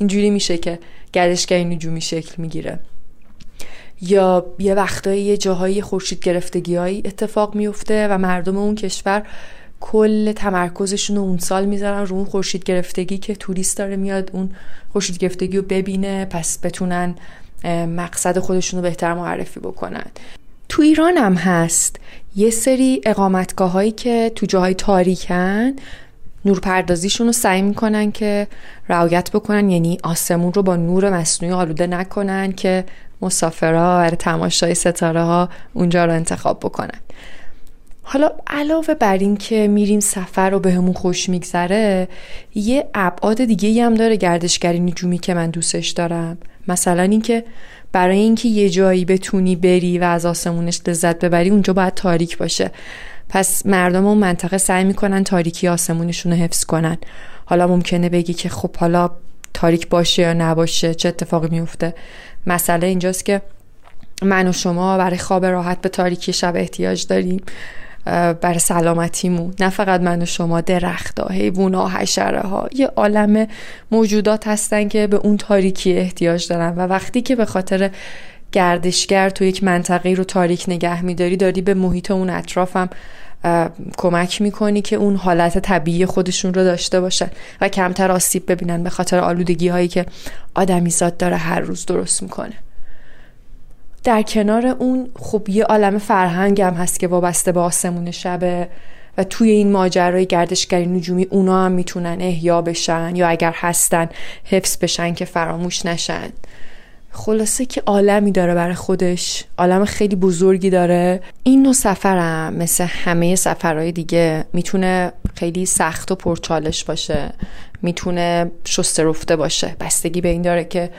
اینجوری میشه که گردشگری نجومی شکل می‌گیره. یا یه وقتایی یه جاهایی خورشید گرفتگیهایی اتفاق میفته و مردم اون کشور کل تمرکزشون رو اون سال می‌ذارن رو اون خورشید گرفتگی که توریست داره میاد اون خورشید گرفتگی رو ببینه پس بتونن مقصد خودشون رو بهتر معرفی بکنن. تو ایران هم هست. یه سری اقامتگاه هایی که تو جاهای تاریکن نورپردازیشون رو سعی می‌کنن که رعایت بکنن یعنی آسمون رو با نور مصنوعی آلوده نکنن که مسافرها برای تماشای ستاره ها اونجا رو انتخاب بکنن. حالا علاوه بر این که میریم سفر و بهمون خوش میگذره یه ابعاد دیگه هم داره گردشگری نجومی که من دوستش دارم. مثلا اینکه برای اینکه یه جایی بتونی بری و از آسمونش لذت ببری اونجا باید تاریک باشه. پس مردم اون منطقه سعی می‌کنن تاریکی آسمونشون رو حفظ کنن. حالا ممکنه بگی که خب حالا تاریک باشه یا نباشه چه اتفاقی میفته مسئله اینجاست که من و شما برای خواب راحت به تاریکی شب احتیاج داریم برای سلامتیمون. نه فقط من و شما درخت ها حیوونا حشره ها یه عالم موجودات هستن که به اون تاریکی احتیاج دارن. و وقتی که به خاطر گردشگر تو یک منطقه رو تاریک نگه میداری داری به محیط اون اطرافم کمک می‌کنی که اون حالت طبیعی خودشون رو داشته باشن و کمتر آسیب ببینن به خاطر آلودگی هایی که آدمیزاد داره هر روز درست می‌کنه. در کنار اون خب یه عالم فرهنگ هم هست که وابسته به آسمون شبه و توی این ماجرای گردشگری نجومی اونا هم می‌تونن احیا بشن یا اگر هستن حفظ بشن که فراموش نشن. خلاصه که عالمی داره برای خودش عالم خیلی بزرگی داره. این نوع سفرم مثل همه سفرهای دیگه می‌تونه خیلی سخت و پرچالش باشه می‌تونه شسته رفته باشه. بستگی به این داره که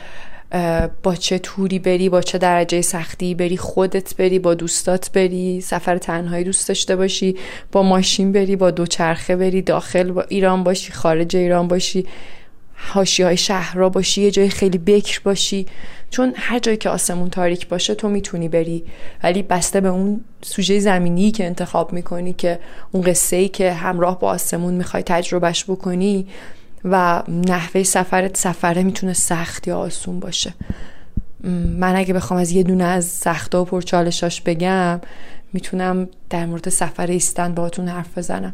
با چه توری بری با چه درجه سختی بری خودت بری با دوستات بری سفر تنهایی دوست داشته باشی با ماشین بری با دوچرخه بری داخل با ایران باشی خارج ایران باشی. هاشی های شهرها باشی یه جای خیلی بکر باشی. چون هر جایی که آسمون تاریک باشه تو می‌تونی بری. ولی بسته به اون سوژه زمینی که انتخاب می‌کنی که اون قصه ای که همراه با آسمون می‌خوای تجربهش بکنی و نحوه سفرت سفره می‌تونه سخت یا آسون باشه. من اگه بخوام از یه دونه از سخته و پرچالشاش بگم می‌تونم در مورد سفر ایستن باهاتون حرف بزنم.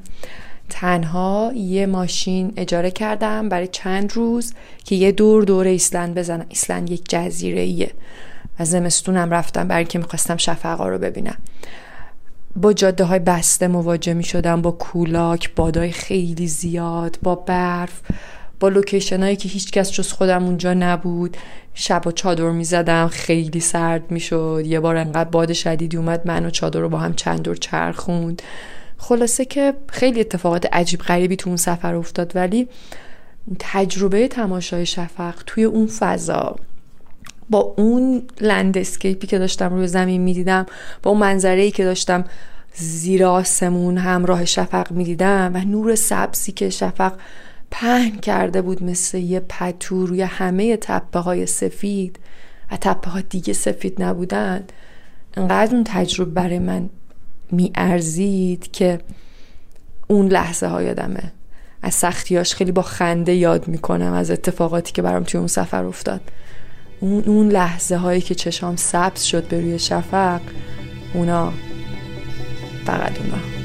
تنها یه ماشین اجاره کردم برای چند روز که یه دور دور ایسلند بزنم ایسلند یک جزیره ایه و زمستونم رفتم برای که می‌خواستم شفقا رو ببینم. با جاده های بسته مواجه می شدم با کولاک بادای خیلی زیاد با برف با location هایی که هیچ کس جز خودم اونجا نبود. شب و چادر می زدم خیلی سرد می شد یه بار انقدر باد شدیدی اومد. من و چادر رو با هم چند دور چرخوند. خلاصه که خیلی اتفاقات عجیب غریبی تو اون سفر افتاد ولی تجربه تماشای شفق توی اون فضا با اون landscape ی که داشتم روی زمین می‌دیدم با اون منظره ای که داشتم زیر آسمون همراه شفق می‌دیدم و نور سبزی که شفق پهن کرده بود مثل یه پتو روی همه تپه های سفید و تپه ها دیگه سفید نبودن انقدر اون تجربه برای من میارزید که اون لحظه ها یادمه. از سختیاش خیلی با خنده یاد می‌کنم از اتفاقاتی که برام توی اون سفر افتاد. اون, اون لحظه هایی که چشام سبز شد به روی شفق اونا فقط اونا.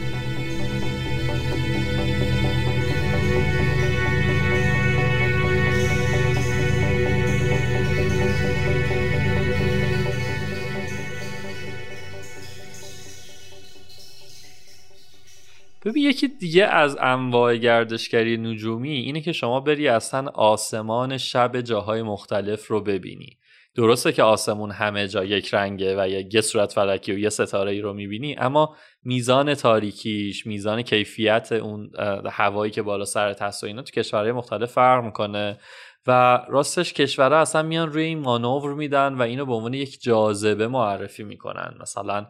ببین یکی دیگه از انواع گردشگری نجومی اینه که شما بری اصلا آسمان شب جاهای مختلف رو ببینی. درسته که آسمون همه جا یک رنگه و یه صورت فلکی و یه ستاره ای رو می‌بینی اما میزان تاریکیش میزان کیفیت اون هوایی که بالا سر هست و اینا تو کشورهای مختلف فرق می‌کنه. و راستش کشورها اصلا میان روی این مانور میدن و اینو به عنوان یک جاذبه معرفی می‌کنن. مثلا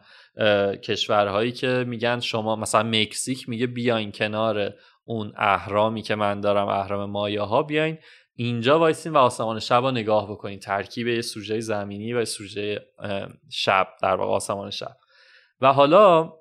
کشورهایی که میگن شما مثلا مکزیک میگه بیاین کنار اون اهرامی که من دارم اهرام مایه ها بیاین اینجا وایسین و آسمان شب رو نگاه بکنین. ترکیب یه سوژه زمینی و سوژه شب در واقع آسمان شب. و حالا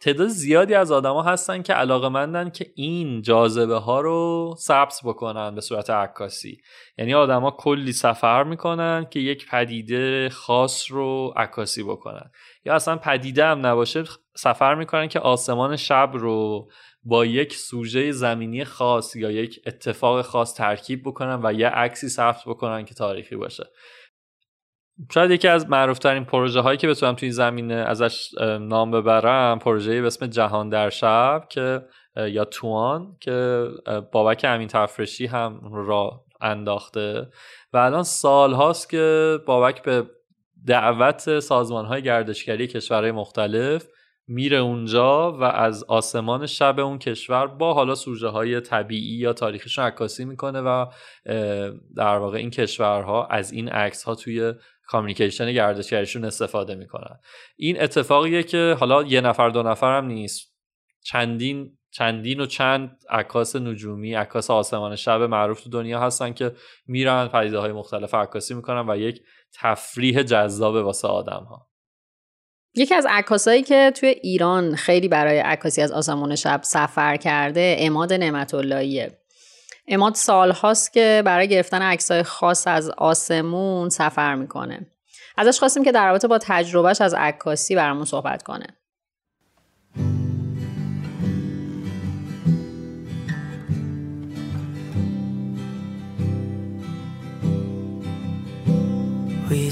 تعداد زیادی از آدما هستن که علاقه مندن که این جاذبه ها رو ثبت بکنن به صورت عکاسی. یعنی آدما کلی سفر می‌کنن که یک پدیده خاص رو عکاسی بکنن. یا اصلا پدیده هم نباشه سفر می‌کنن که آسمان شب رو با یک سوژه زمینی خاص یا یک اتفاق خاص ترکیب بکنن و یه عکسی ثبت بکنن که تاریخی باشه. شاید یکی از معروفترین پروژه هایی که بتونم توی زمینه ازش نام ببرم پروژه به اسم جهان در شب که یا توان که بابک امین تفرشی هم را انداخته. و الان سال هاست که بابک به دعوت سازمان های گردشگری کشورهای مختلف میره اونجا و از آسمان شب اون کشور با حالا سوژه های طبیعی یا تاریخیشون عکاسی می‌کنه و در واقع این کشورها از این عکس ها توی کامیکیشن گردشگریشون استفاده می‌کنن. این اتفاقیه که حالا یه نفر دو نفر هم نیست. چندین چندین و چند عکاس نجومی عکاس آسمان شب معروف تو دنیا هستن که میرن پدیده های مختلف عکاسی می‌کنن و یک تفریح جذاب واسه آدم ها یکی از عکاسایی که توی ایران خیلی برای عکاسی از آسمان شب سفر کرده اماد نعمت اللهیه اماد سال هاست که برای گرفتن عکسای خاص از آسمون سفر می‌کنه. ازش خواستیم که در رابطه با تجربهش از عکاسی برامون صحبت کنه.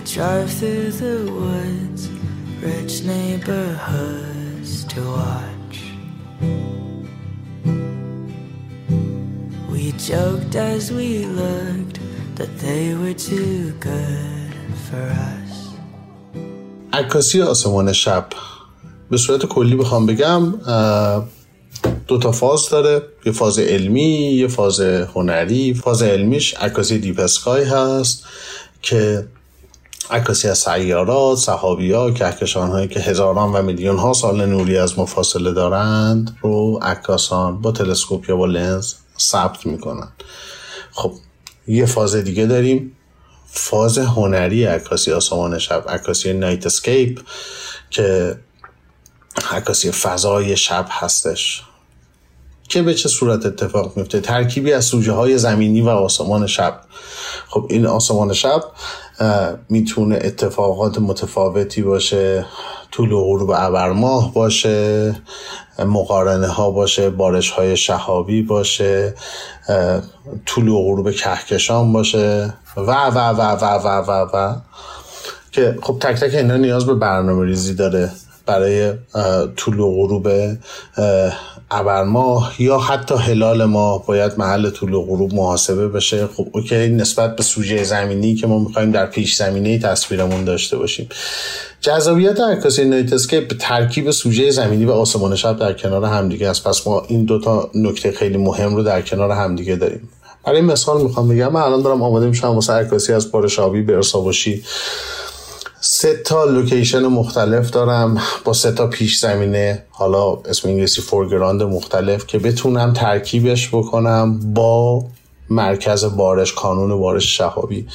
Drive through the woods, rich neighborhoods to watch. We joked as we looked that they were too good for us. عکاسی آسمان شب به صورت کلی بخوام بگم دو تا فاز داره یه فاز علمی یه فاز هنری فاز علمیش عکاسی دیپ اسکای هست که عکاسی از سیارات، صحابی ها، کهکشان هایی که هزاران و میلیون ها سال نوری از ما فاصله دارند رو عکاسان با تلسکوپ یا با لنز ثبت می‌کنن. خب یه فاز دیگه داریم. فاز هنری عکاسی آسمان شب عکاسی نایت اسکیپ که عکاسی فضای شب هستش. که به چه صورت اتفاق میفته ترکیبی از سوژه های زمینی و آسمان شب. خب این آسمان شب می‌تونه اتفاقات متفاوتی باشه طول و غروب ابرماه باشه مقارنه ها باشه بارش های شهابی باشه طول و غروب کهکشان باشه و و و و و و و که خب تک تک اینا نیاز به برنامه ریزی داره برای طول و غروب ابرماه یا حتی هلال ماه باید محل طول و غروب محاسبه بشه. خب اوکی نسبت به سوژه زمینی که ما می‌خوایم در پیش زمینه تصویرمون داشته باشیم. جذابیت عکاسی nightscape ترکیب سوژه زمینی و آسمان شب در کنار همدیگه است. پس ما این دوتا نکته خیلی مهم رو در کنار همدیگه داریم. برای مثال می‌خوام بگم من الان دارم آماده میشم واسه عکاسی از بارش شهابی برساوشی. سه تا location مختلف دارم. با سه تا پیش زمینه حالا اسم انگلیسی foreground مختلف که بتونم ترکیبش بکنم با مرکز بارش کانون بارش شهابی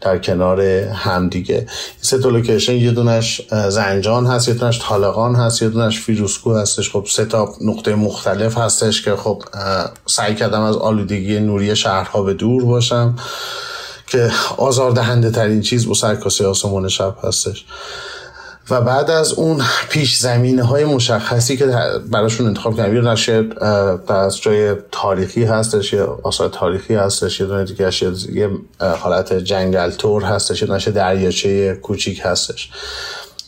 در کنار همدیگه سه تا location یه دونش زنجان هست یه دونش طالقان هست یه دونش فیروزکوه هستش. خب سه تا نقطه مختلف هستش که خب سعی کردم از آلودگی نوری شهرها به دور باشم. که آزاردهنده ترین چیز واسه عکاسی آسمان شب هستش. و بعد از اون پیش زمینه های مشخصی که براشون انتخاب کردم یه دونش از جای تاریخی هستش یه آثار تاریخی هستش یه دونه دیگه یه حالت جنگل تور هستش یه دریاچه کوچیک هستش.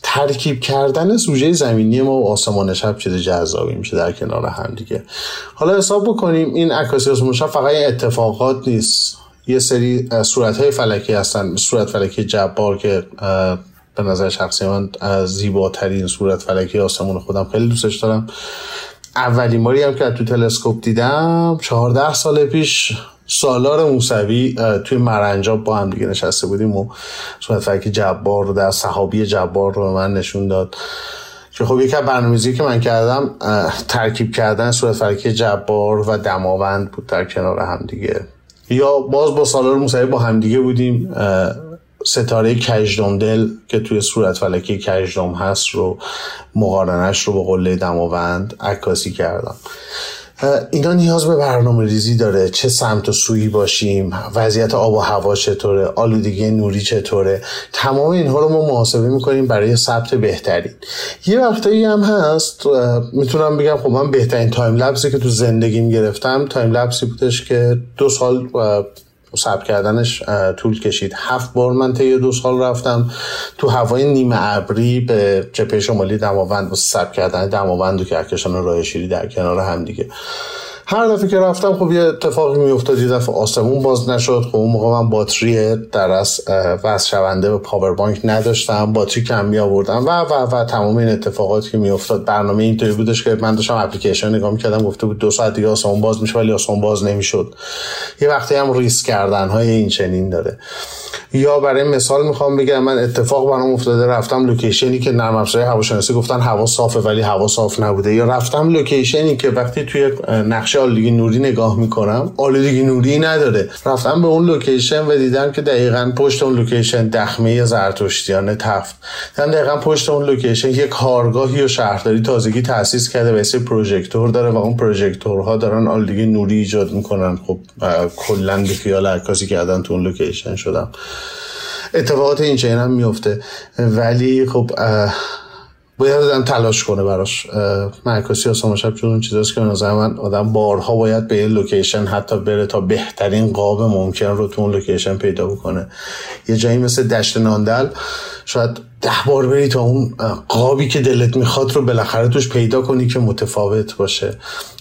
ترکیب کردن سوژه زمینی ما و آسمان شب چیز جذابی میشه در کنار هم دیگه. حالا حساب بکنیم این عکاسی آسمان شب فقط اتفاقات نیست. یه سری صورت های فلکی هستن. صورت فلکی جبار که به نظر شخصی من زیباترین صورت فلکی آسمون خودم خیلی دوستش دارم. اولین باری هم که تو تلسکوپ دیدم چهارده سال پیش سالار موسوی توی مرنجاب با هم دیگه نشسته بودیم و صورت فلکی جبار رو در صحابی جبار رو من نشون داد. که خب یکی برنامه‌ریزی که من کردم ترکیب کردن صورت فلکی جبار و دماوند بود در کنار هم دیگه. یا باز با سالار موسوی با همدیگه بودیم ستاره کجدم دل که توی صورت فلکی کجدم هست رو مقارنش رو با قله دماوند عکاسی کردم. اینا نیاز به برنامه ریزی داره. چه سمت و سویی باشیم وضعیت آب و هوا چطوره آلودگی نوری چطوره. تمام اینها رو ما محاسبه می‌کنیم برای ثبت بهترین. یه وقتایی هم هست می‌تونم بگم خب من بهترین time-lapse ی که تو زندگیم گرفتم time-lapse ی بودش که دو سال ثبت کردنش طول کشید. هفت بار من طی دو سال رفتم. تو هوای نیمه ابری به جبهه شمالی دماوند و ثبت کردن دماوند و کهکشان راه شیری در کنار هم دیگه. هر دفعه که رفتم خب یه اتفاقی میافتاد یه دفعه آسمون باز نشد. خب اون موقع من باتری در از وصل شونده به power bank نداشتم. باتری کم می آوردم و و و تمام این اتفاقاتی که میافتاد. برنامه اینطوری بودش که من داشتم اپلیکیشن نگاه می‌کردم گفته بود دو ساعت دیگه آسمون باز میشه ولی آسمون باز نمی‌شد. یه وقتی هم ریسک کردن های این چنین داره. یا برای مثال می‌خوام بگم من اتفاق برام افتاده رفتم لوکیشنی که نرم افزارهای هواشناسی گفتن هوا صافه ولی هوا صاف نبوده. یا رفتم لوکیشنی که وقتی توی نقشه آلودگی نوری نگاه می‌کنم آلودگی نوری نداره. رفتم به اون لوکیشن و دیدم که دقیقا پشت اون لوکیشن دخمه زرتشتیان تفت. دیدم دقیقا پشت اون لوکیشن یک کارگاهی و شهرداری تازگی تاسیس کرده و پروژکتور داره و اون پروژکتورها دارن آلودگی نوری ایجاد می‌کنن. خب کلا بی‌خیال عکاسی کردن تو اون لوکیشن شدم. اتفاقات این چنین هم میفته ولی خب باید آدم تلاش کنه براش. عکاسی آسمان شب چون اون چیزاست که نظر من آدم بارها باید به یه لوکیشن حتی بره تا بهترین قاب ممکن رو تو اون لوکیشن پیدا بکنه. یه جایی مثل دشت ناندل شاید ده بار بری تا اون قابی که دلت می‌خواد رو بالاخره توش پیدا کنی که متفاوت باشه.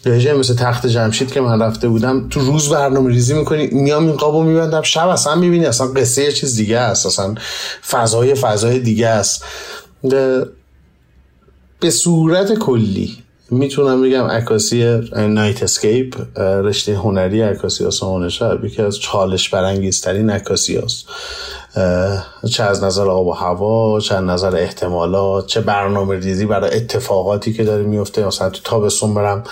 یه جایی مثل تخت جمشید که من رفته بودم تو روز برنامه ریزی می‌کنی میام این قابو میبندم شب اصلا می‌بینی اصلا قصه یه چیز دیگه است اصلا فضای فضای دیگه است. به صورت کلی می‌تونم بگم عکاسی نایت اسکیپ رشته هنری عکاسی آسمان شب یکی از چالش برانگیزترین عکاسی هست چه از نظر آب و هوا چه از نظر احتمالات چه برنامه ریزی برای اتفاقاتی که داره میفته. مثلا تو تابستون برم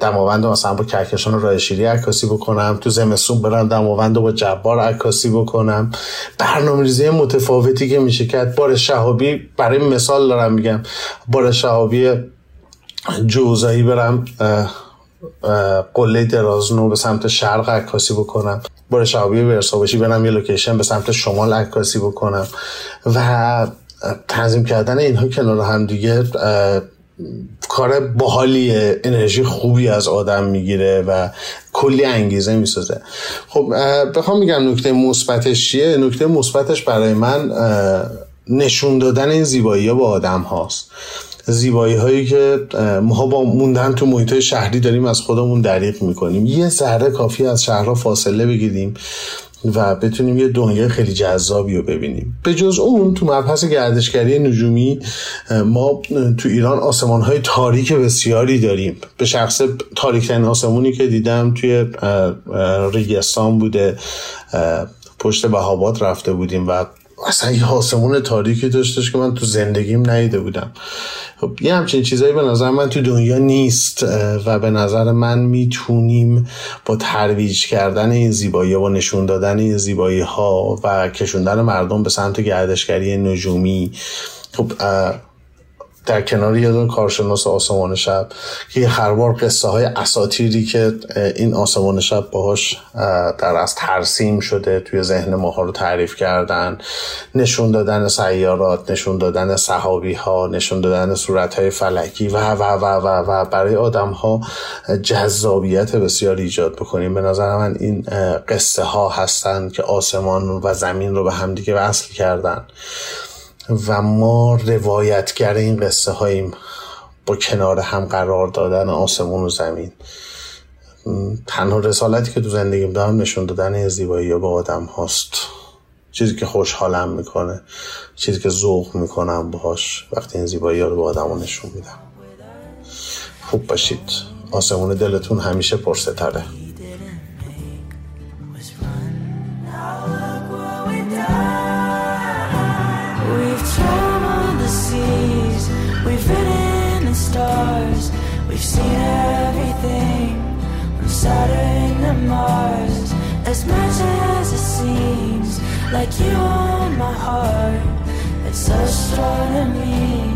دماوند مثلا با کهکشان راه شیری عکاسی بکنم. تو زمستون برم دماوند با جبار عکاسی بکنم. برنامه ریزی متفاوتی که میشه کرد. بار شهابی برای مثال دارم میگم. بار شهابی جوزایی برم قله درازنو به سمت شرق عکاسی بکنم. بار شعبی ورسابشی برم یه لوکیشن به سمت شمال عکاسی بکنم. و تنظیم کردن اینها کنار هم دیگه کار باحالی انرژی خوبی از آدم می‌گیره و کلی انگیزه می‌سازه. خب بخوام میگم نکته مثبتش چیه؟ نکته مثبتش برای من نشون دادن این زیبایی با آدم هاست زیبایی هایی که ما با موندن تو محیط شهری داریم از خودمون دریق می‌کنیم. یه ذره کافی از شهرها فاصله بگیریم و بتونیم یه دنیای خیلی جذابی رو ببینیم. به جز اون تو مبحث گردشگری نجومی ما تو ایران آسمان های تاریک بسیاری داریم. به شخص تاریکترین آسمونی که دیدم توی ریگستان بوده. پشت بهابات رفته بودیم و اصلا یه آسمون تاریکی داشتش که من تو زندگیم ندیده بودم. خب یه همچین چیزایی به نظر من تو دنیا نیست و به نظر من می‌تونیم با ترویج کردن این زیبایی و نشون دادن این زیبایی ها و کشوندن مردم به سمت گردشگری نجومی خب در کنار یه دون کارشناس آسمان شب که یه خربار قصه های اساتیری که این آسمان شب باهاش در از ترسیم شده توی ذهن ماها رو تعریف کردن نشون دادن سیارات نشون دادن صحابی ها نشون دادن صورت های فلکی و و و و و برای آدم ها جذابیت بسیار ایجاد بکنیم. به نظر من این قصه ها هستن که آسمان و زمین رو به همدیگه وصل کردن. و ما روایتگر این قصه هاییم با کنار هم قرار دادن آسمون و زمین تنها رسالتی که تو زندگیم دارم نشون دادن این زیبایی به آدم هاست. چیزی که خوشحالم می‌کنه چیزی که ذوق می‌کنم باهاش وقتی این زیبایی ها رو به آدم نشون میدم. خوب باشید. آسمون دلتون همیشه پرستره. Seen everything from Saturn to Mars. As much as it seems like you own my heart, it's astronomy.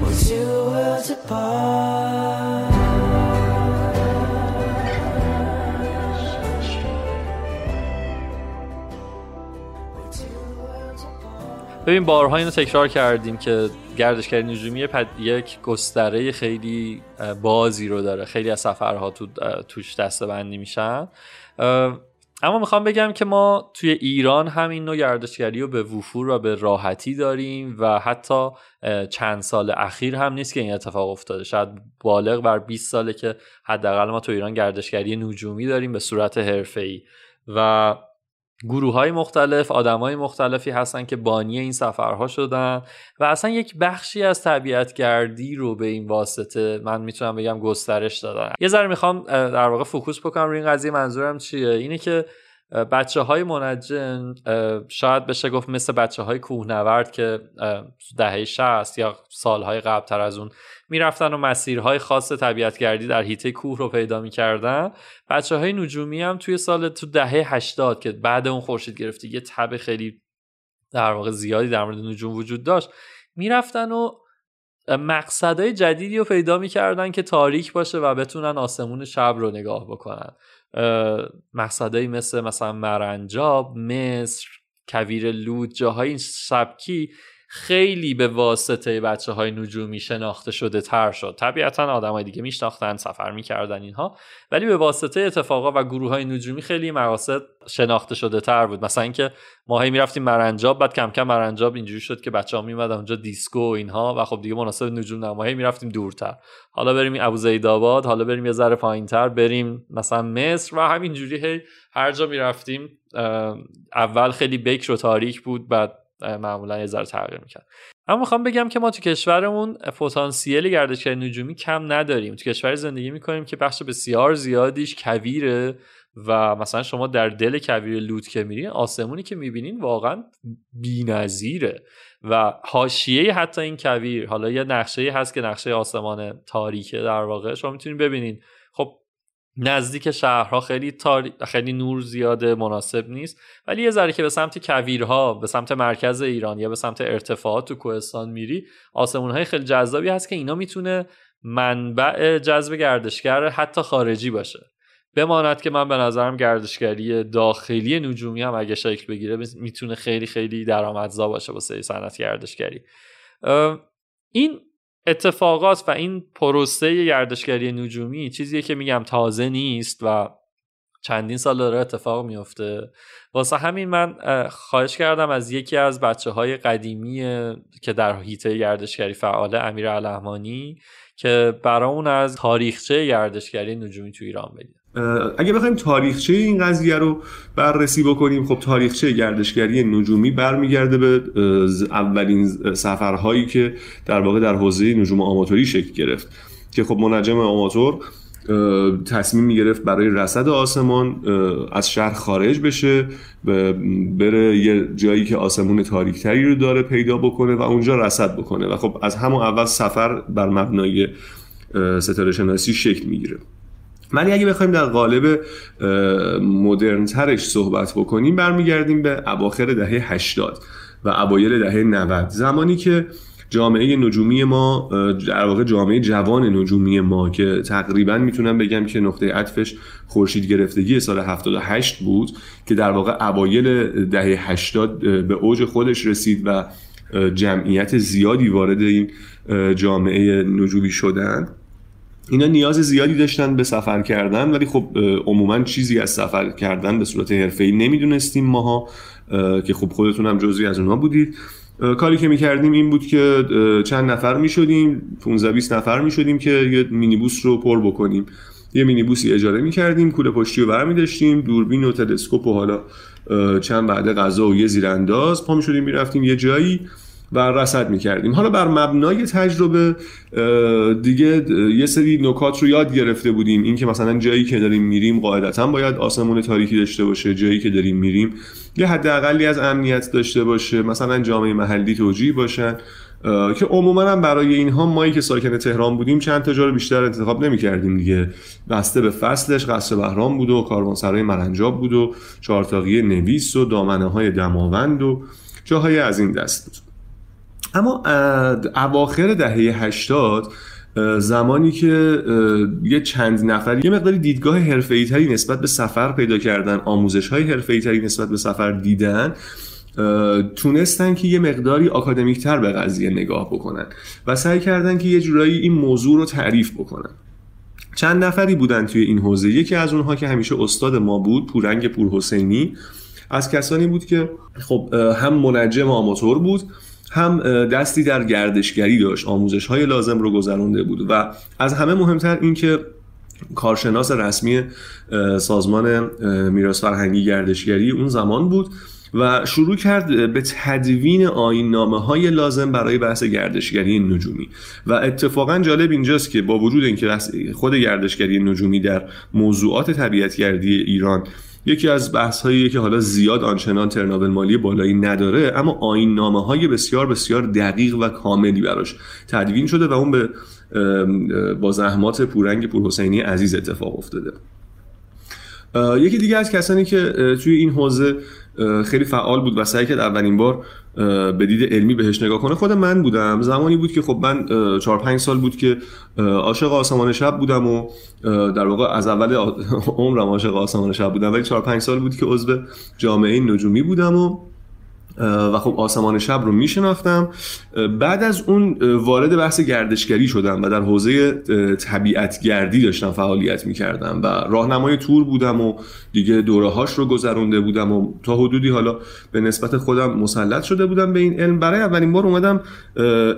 We're two worlds apart. ببین بارها اینو تکرار کردیم که گردشگری نجومی پد... یک گستره خیلی بازی رو داره. خیلی از سفرها تو... توش دسته بندی میشن اما می‌خوام بگم که ما توی ایران همین نوع گردشگری رو به وفور و به راحتی داریم و حتی چند سال اخیر هم نیست که این اتفاق افتاده. شاید بالغ بر 20 ساله که حداقل ما تو ایران گردشگری نجومی داریم به صورت حرفه‌ای. و گروه های مختلف آدم های مختلفی هستن که بانی این سفرها شدن و اصلا یک بخشی از طبیعتگردی رو به این واسطه من می‌تونم بگم گسترش دادن. یه ذره می‌خوام در واقع فوکوس بکنم روی این قضیه منظورم چیه؟ اینه که بچه های منجن شاید بشه گفت مثل بچه های کوهنورد که دهه 60 یا سالهای قبل تر از اون می‌رفتن و مسیرهای خاص طبیعتگردی در هیته کوه رو پیدا می‌کردن. بچه های نجومی هم توی سال تو دهه 80 که بعد اون خورشید گرفتی یه تب خیلی در واقع زیادی در مورد نجوم وجود داشت. می‌رفتن و مقصدهای جدیدی رو پیدا می‌کردن که تاریک باشه و بتونن آسمون شب رو نگاه بکنن. مقصدهایی مثل مثلا مرنجاب مصر کویر لود جاهای این سبکی خیلی به واسطه بچه های نجومی شناخته شده تر شد. طبیعتا آدم های دیگه میشناختن سفر می‌کردن اینها. ولی به واسطه اتفاقا و گروه های نجومی خیلی مقاصد شناخته شده تر بود. مثلا اینکه ما هی می‌رفتیم مرنجاب بعد کم کم مرنجاب اینجوری شد که بچه ها میمدن اونجا دیسکو و اینها و خب دیگه مناسب نجوم نمایی می‌رفتیم دورتر. حالا بریم ابوزید آباد حالا بریم یه ذره پایینتر بریم مثلا مصر و همینجوری هی هر جا می‌رفتیم. اول خیلی بکر و تاریک بود بعد معمولا یه ذره تغییر می‌کرد. اما می‌خوام بگم که ما تو کشورمون پتانسیل گردشگری نجومی کم نداریم. تو کشور زندگی می‌کنیم که بخش بسیار زیادیش کویره و مثلا شما در دل کویر لوت که میرین آسمونی که می‌بینین واقعا بی‌نظیره. و حاشیه حتی این کویر حالا یه نقشه هست که نقشه آسمان تاریکه در واقع شما می‌تونین ببینین. نزدیک شهرها خیلی تاری... خیلی نور زیاده مناسب نیست. ولی یه ذره که به سمت کویرها به سمت مرکز ایران یا به سمت ارتفاعات تو کوهستان میری آسمون های خیلی جذابی هست که اینا می‌تونه منبع جذب گردشگر حتی خارجی باشه. بماند که من به نظرم گردشگری داخلی نجومی هم اگه شکل بگیره می‌تونه خیلی خیلی درآمدزا باشه واسه صنعت گردشگری. این اتفاقات و این پروسه گردشگری نجومی چیزیه که میگم تازه نیست و چندین سال داره اتفاق میفته. واسه همین من خواهش کردم از یکی از بچه های قدیمی که در حیطه گردشگری فعاله امیر علمانی که برای اون از تاریخچه گردشگری نجومی تو ایران بگه اگه بخوایم تاریخچه این قضیه رو بررسی بکنیم خب تاریخچه گردشگری نجومی برمیگرده به اولین سفرهایی که در واقع در حوزه نجوم آماتوری شکل گرفت. که خب منجم آماتور تصمیم می‌گرفت برای رصد آسمان از شهر خارج بشه بره یه جایی که آسمون تاریکتری رو داره پیدا بکنه و اونجا رصد بکنه. و خب از همون اول سفر بر مبنای ستاره شناسی شکل می‌گیره. ولی اگه بخوایم در قالب مدرن ترش صحبت بکنیم برمیگردیم به اواخر دهه 80 و اوایل دهه 90 زمانی که جامعه نجومی ما در واقع جامعه جوان نجومی ما که تقریبا می‌تونم بگم که نقطه عطفش خورشید گرفتگی سال 78 بود که در واقع اوایل دهه 80 به اوج خودش رسید و جمعیت زیادی وارد این جامعه نجومی شدند اینا نیاز زیادی داشتن به سفر کردن ولی خب عموما چیزی از سفر کردن به صورت حرفه‌ای نمی‌دونستیم ماها که خب خودتون هم جزوی از اونها بودید. کاری که می‌کردیم این بود که چند نفر می‌شدیم 15 20 نفر می‌شدیم که یه مینیبوس رو پر بکنیم. یه مینیبوسی اجاره می‌کردیم کوله پشتی رو برمیداشتیم دوربین و تلسکوپ و حالا چند بعد غذا و یه زیرانداز. پا می‌شدیم می‌رفتیم یه جایی. و رصد می‌کردیم. حالا بر مبنای تجربه دیگه یه سری نکات رو یاد گرفته بودیم. اینکه مثلا جایی که داریم میریم قاعدتا باید آسمون تاریکی داشته باشه جایی که داریم میریم. یه حداقلی از امنیت داشته باشه مثلا جامعه محلی توجیه باشن. که عموما هم برای اینها مایی که ساکن تهران بودیم چند تا رو بیشتر انتخاب نمی کردیم دیگه. بسته به فصلش قصر بهرام بود و کاروانسرای مرنجاب بود و چهارتاقی نویس و دامنه های دماوند و جاهای از این دست بود. اما اواخر دهه 80 زمانی که یه چند نفر یه مقداری دیدگاه حرفه‌ای تری نسبت به سفر پیدا کردن آموزش های حرفه‌ای تری نسبت به سفر دیدن تونستن که یه مقداری آکادمیک تر به قضیه نگاه بکنن و سعی کردن که یه جورایی این موضوع رو تعریف بکنن. چند نفری بودن توی این حوزه. یکی از اونها که همیشه استاد ما بود پورنگ پور حسینی از کسانی بود که خب هم منجم آماتور بود هم دستی در گردشگری داشت. آموزش های لازم رو گذرانده بود و از همه مهمتر این که کارشناس رسمی سازمان میراث فرهنگی گردشگری اون زمان بود و شروع کرد به تدوین آین نامه های لازم برای بحث گردشگری نجومی. و اتفاقا جالب اینجاست که با وجود اینکه خود گردشگری نجومی در موضوعات طبیعتگردی ایران یکی از بحث هایی که حالا زیاد آنچنان ترناول مالی بالایی نداره اما آین نامه های بسیار بسیار دقیق و کاملی براش تدوین شده و اون به با زحمات پورنگ پور حسینی عزیز اتفاق افتاده. یکی دیگه از کسانی که توی این حوزه خیلی فعال بود و سعی کرد اولین بار به دید علمی بهش نگاه کنه خود من بودم. زمانی بود که خب من 4 5 سال بود که عاشق آسمان شب بودم و در واقع از اول عمرم عاشق آسمان شب بودم ولی 4 5 سال بود که عضو جامعه نجومی بودم و و خب آسمان شب رو میشناختم. بعد از اون وارد بحث گردشگری شدم و در حوزه طبیعتگردی داشتم فعالیت می‌کردم و راهنمای تور بودم و دیگه دوره هاش رو گذرونده بودم و تا حدودی حالا به نسبت خودم مسلط شده بودم به این علم. برای اولین بار اومدم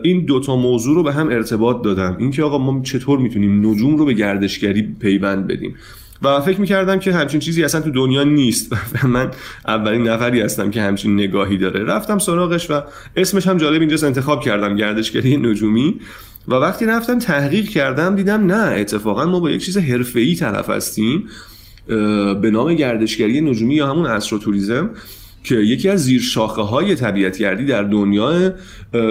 این دوتا موضوع رو به هم ارتباط دادم. اینکه آقا ما چطور می‌تونیم نجوم رو به گردشگری پیوند بدیم؟ و فکر می‌کردم که همچین چیزی اصلا تو دنیا نیست. و من اولین نفری هستم که همچین نگاهی داره. رفتم سراغش و اسمش هم جالب اینجاست انتخاب کردم گردشگری نجومی. و وقتی رفتم تحقیق کردم دیدم نه اتفاقا ما با یک چیز حرفه‌ای طرف هستیم به نام گردشگری نجومی یا همون استروتوریزم که یکی از زیر شاخه های طبیعتگردی در دنیا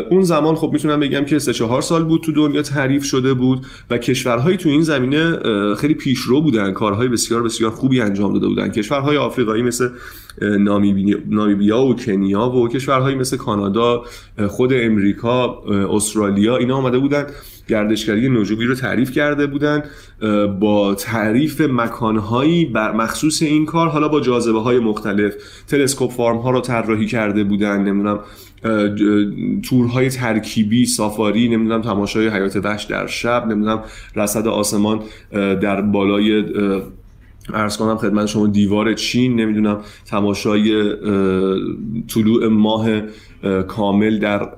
اون زمان خب می‌تونم بگم که سه چهار سال بود تو دنیا تعریف شده بود و کشورهایی تو این زمینه خیلی پیشرو بودن کارهای بسیار بسیار خوبی انجام داده بودن. کشورهای آفریقایی مثل نامیبیا و کنیا و کشورهایی مثل کانادا خود امریکا استرالیا اینا آمده بودن. گردشگری نجومی رو تعریف کرده بودن با تعریف مکانهایی بر مخصوص این کار حالا با جاذبه های مختلف تلسکوپ فارم ها رو طراحی کرده بودن نمی‌دونم تورهای ترکیبی سافاری نمی‌دونم تماشای حیات وحش در شب نمی‌دونم رصد آسمان در بالای ارز کنم خدمت شما دیوار چین نمی‌دونم تماشای طلوع ماه کامل در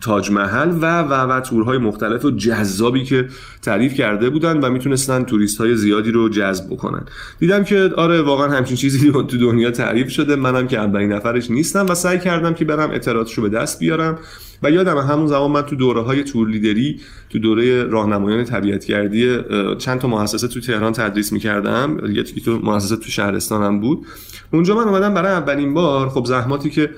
تاج محل و و و تورهای مختلف و جذابی که تعریف کرده بودن و می‌تونستن توریست های زیادی رو جذب بکنن. دیدم که آره واقعا همچین چیزی تو دنیا تعریف شده. منم که اولین نفرش نیستم و سعی کردم که برم اطلاعاتش رو به دست بیارم و یادم همون زمان من تو دوره های تور لیدری تو دوره راهنمایان طبیعتگردی چند تا مؤسسه تو تهران تدریس می‌کردم. یکی تو مؤسسه تو شهرستانم بود. اونجا من اومدم برای اولین بار. خب زحماتی که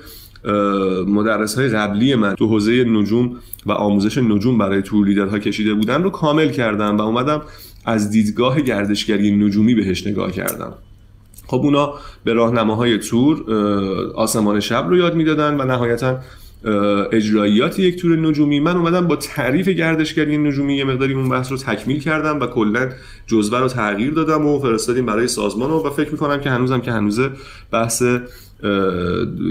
مدرس های قبلی من تو حوزه نجوم و آموزش نجوم برای تور لیدرها کشیده بودن رو کامل کردم و اومدم از دیدگاه گردشگری نجومی بهش نگاه کردم. خب اونا به راهنماهای تور آسمان شب رو یاد می‌دادن و نهایتا اجراییات یک تور نجومی. من اومدم با تعریف گردشگری نجومی یه مقداری اون بحث رو تکمیل کردم و کلا جزوه رو تغییر دادم و فرستادیم برای سازمان. و فکر می‌کنم که هنوزم که هنوز بحث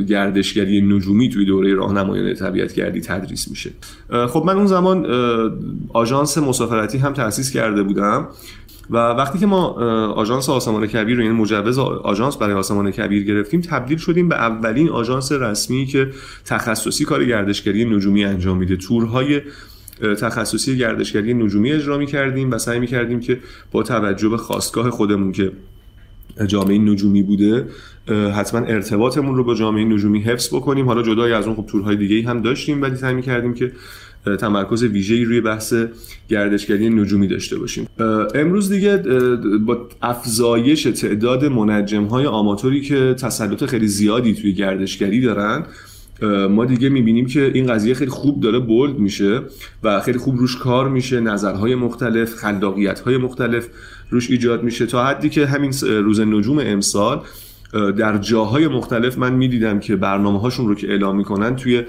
گردشگری نجومی توی دوره راهنمایان طبیعت گردی تدریس میشه. خب من اون زمان آژانس مسافرتی هم تأسیس کرده بودم. و وقتی که ما آژانس آسمان کبیر رو یعنی مجوز آژانس برای آسمان کبیر گرفتیم تبدیل شدیم به اولین آژانس رسمی که تخصصی کار گردشگری نجومی انجام میده. تورهای تخصصی گردشگری نجومی اجرا می کردیم و سعی می کردیم که با توجه به خواستگاه خودمون که جامعه نجومی بوده حتما ارتباطمون رو با جامعه نجومی حفظ بکنیم. حالا جدای از اون خب تورهای دیگه هم داشتیم ولی سعی کردیم که تمرکز ویژه‌ای روی بحث گردشگری نجومی داشته باشیم. امروز دیگه با افزایش تعداد منجم های آماتوری که تسلط خیلی زیادی توی گردشگری دارن ما دیگه می‌بینیم که این قضیه خیلی خوب داره بولد میشه و خیلی خوب روش کار میشه نظرهای مختلف خلاقیت های مختلف روش ایجاد میشه. تا حدی که همین روز نجوم امسال در جاهای مختلف من می‌دیدم که برنامه هاشون رو که اعلام می‌کنن توی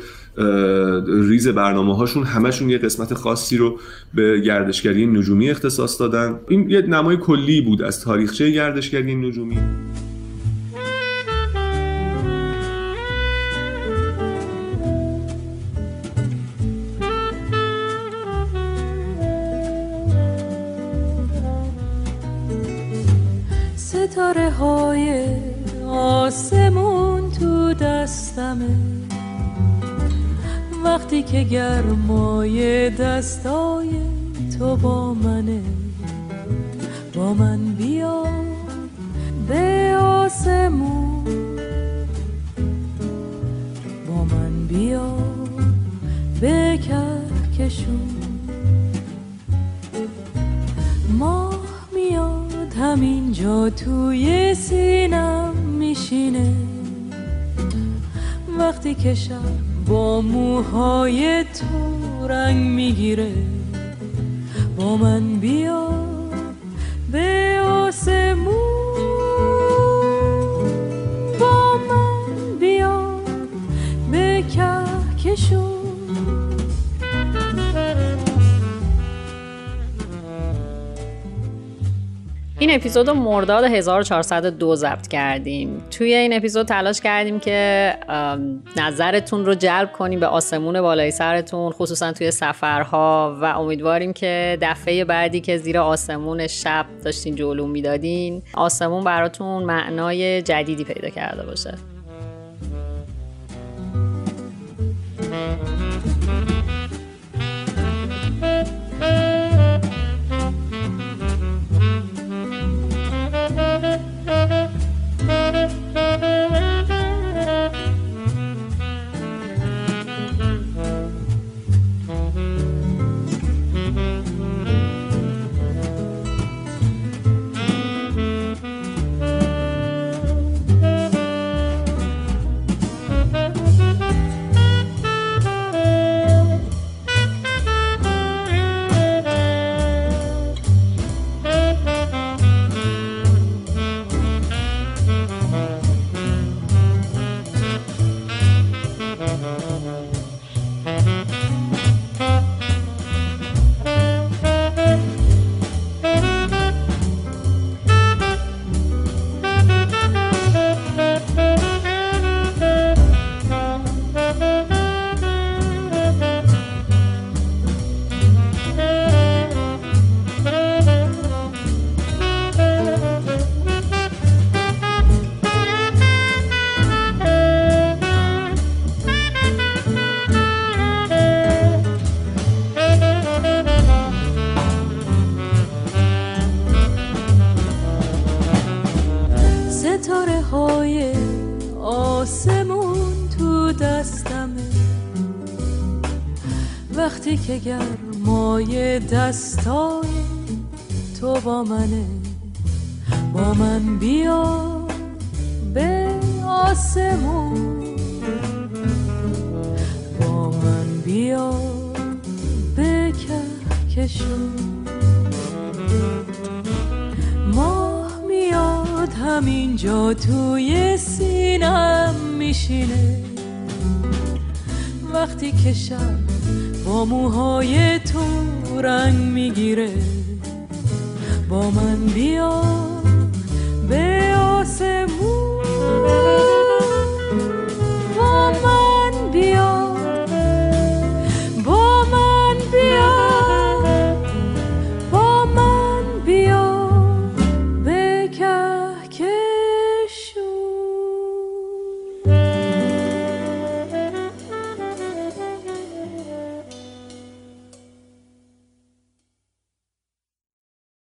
ریز برنامه هاشون همشون یه قسمت خاصی رو به گردشگری نجومی اختصاص دادن. این یه نمای کلی بود از تاریخچه گردشگری نجومی. ستاره های آسمون تو دستمه. وقتی که گرمای دستای تو با منه با من بیا به آسمون. با من بیا به کهکشون. ماه میاد همینجا توی سینم میشینه. وقتی که شب موهای تو رنگ می‌گیره. با من بیا به آسمون. با من بیا به کهکشون. این اپیزود رو مرداد 1402 ضبط کردیم. توی این اپیزود تلاش کردیم که نظرتون رو جلب کنیم به آسمون بالای سرتون خصوصا توی سفرها و امیدواریم که دفعه بعدی که زیر آسمون شب داشتین جلو می‌دادین آسمون براتون معنای جدیدی پیدا کرده باشه. وقتی که گرمای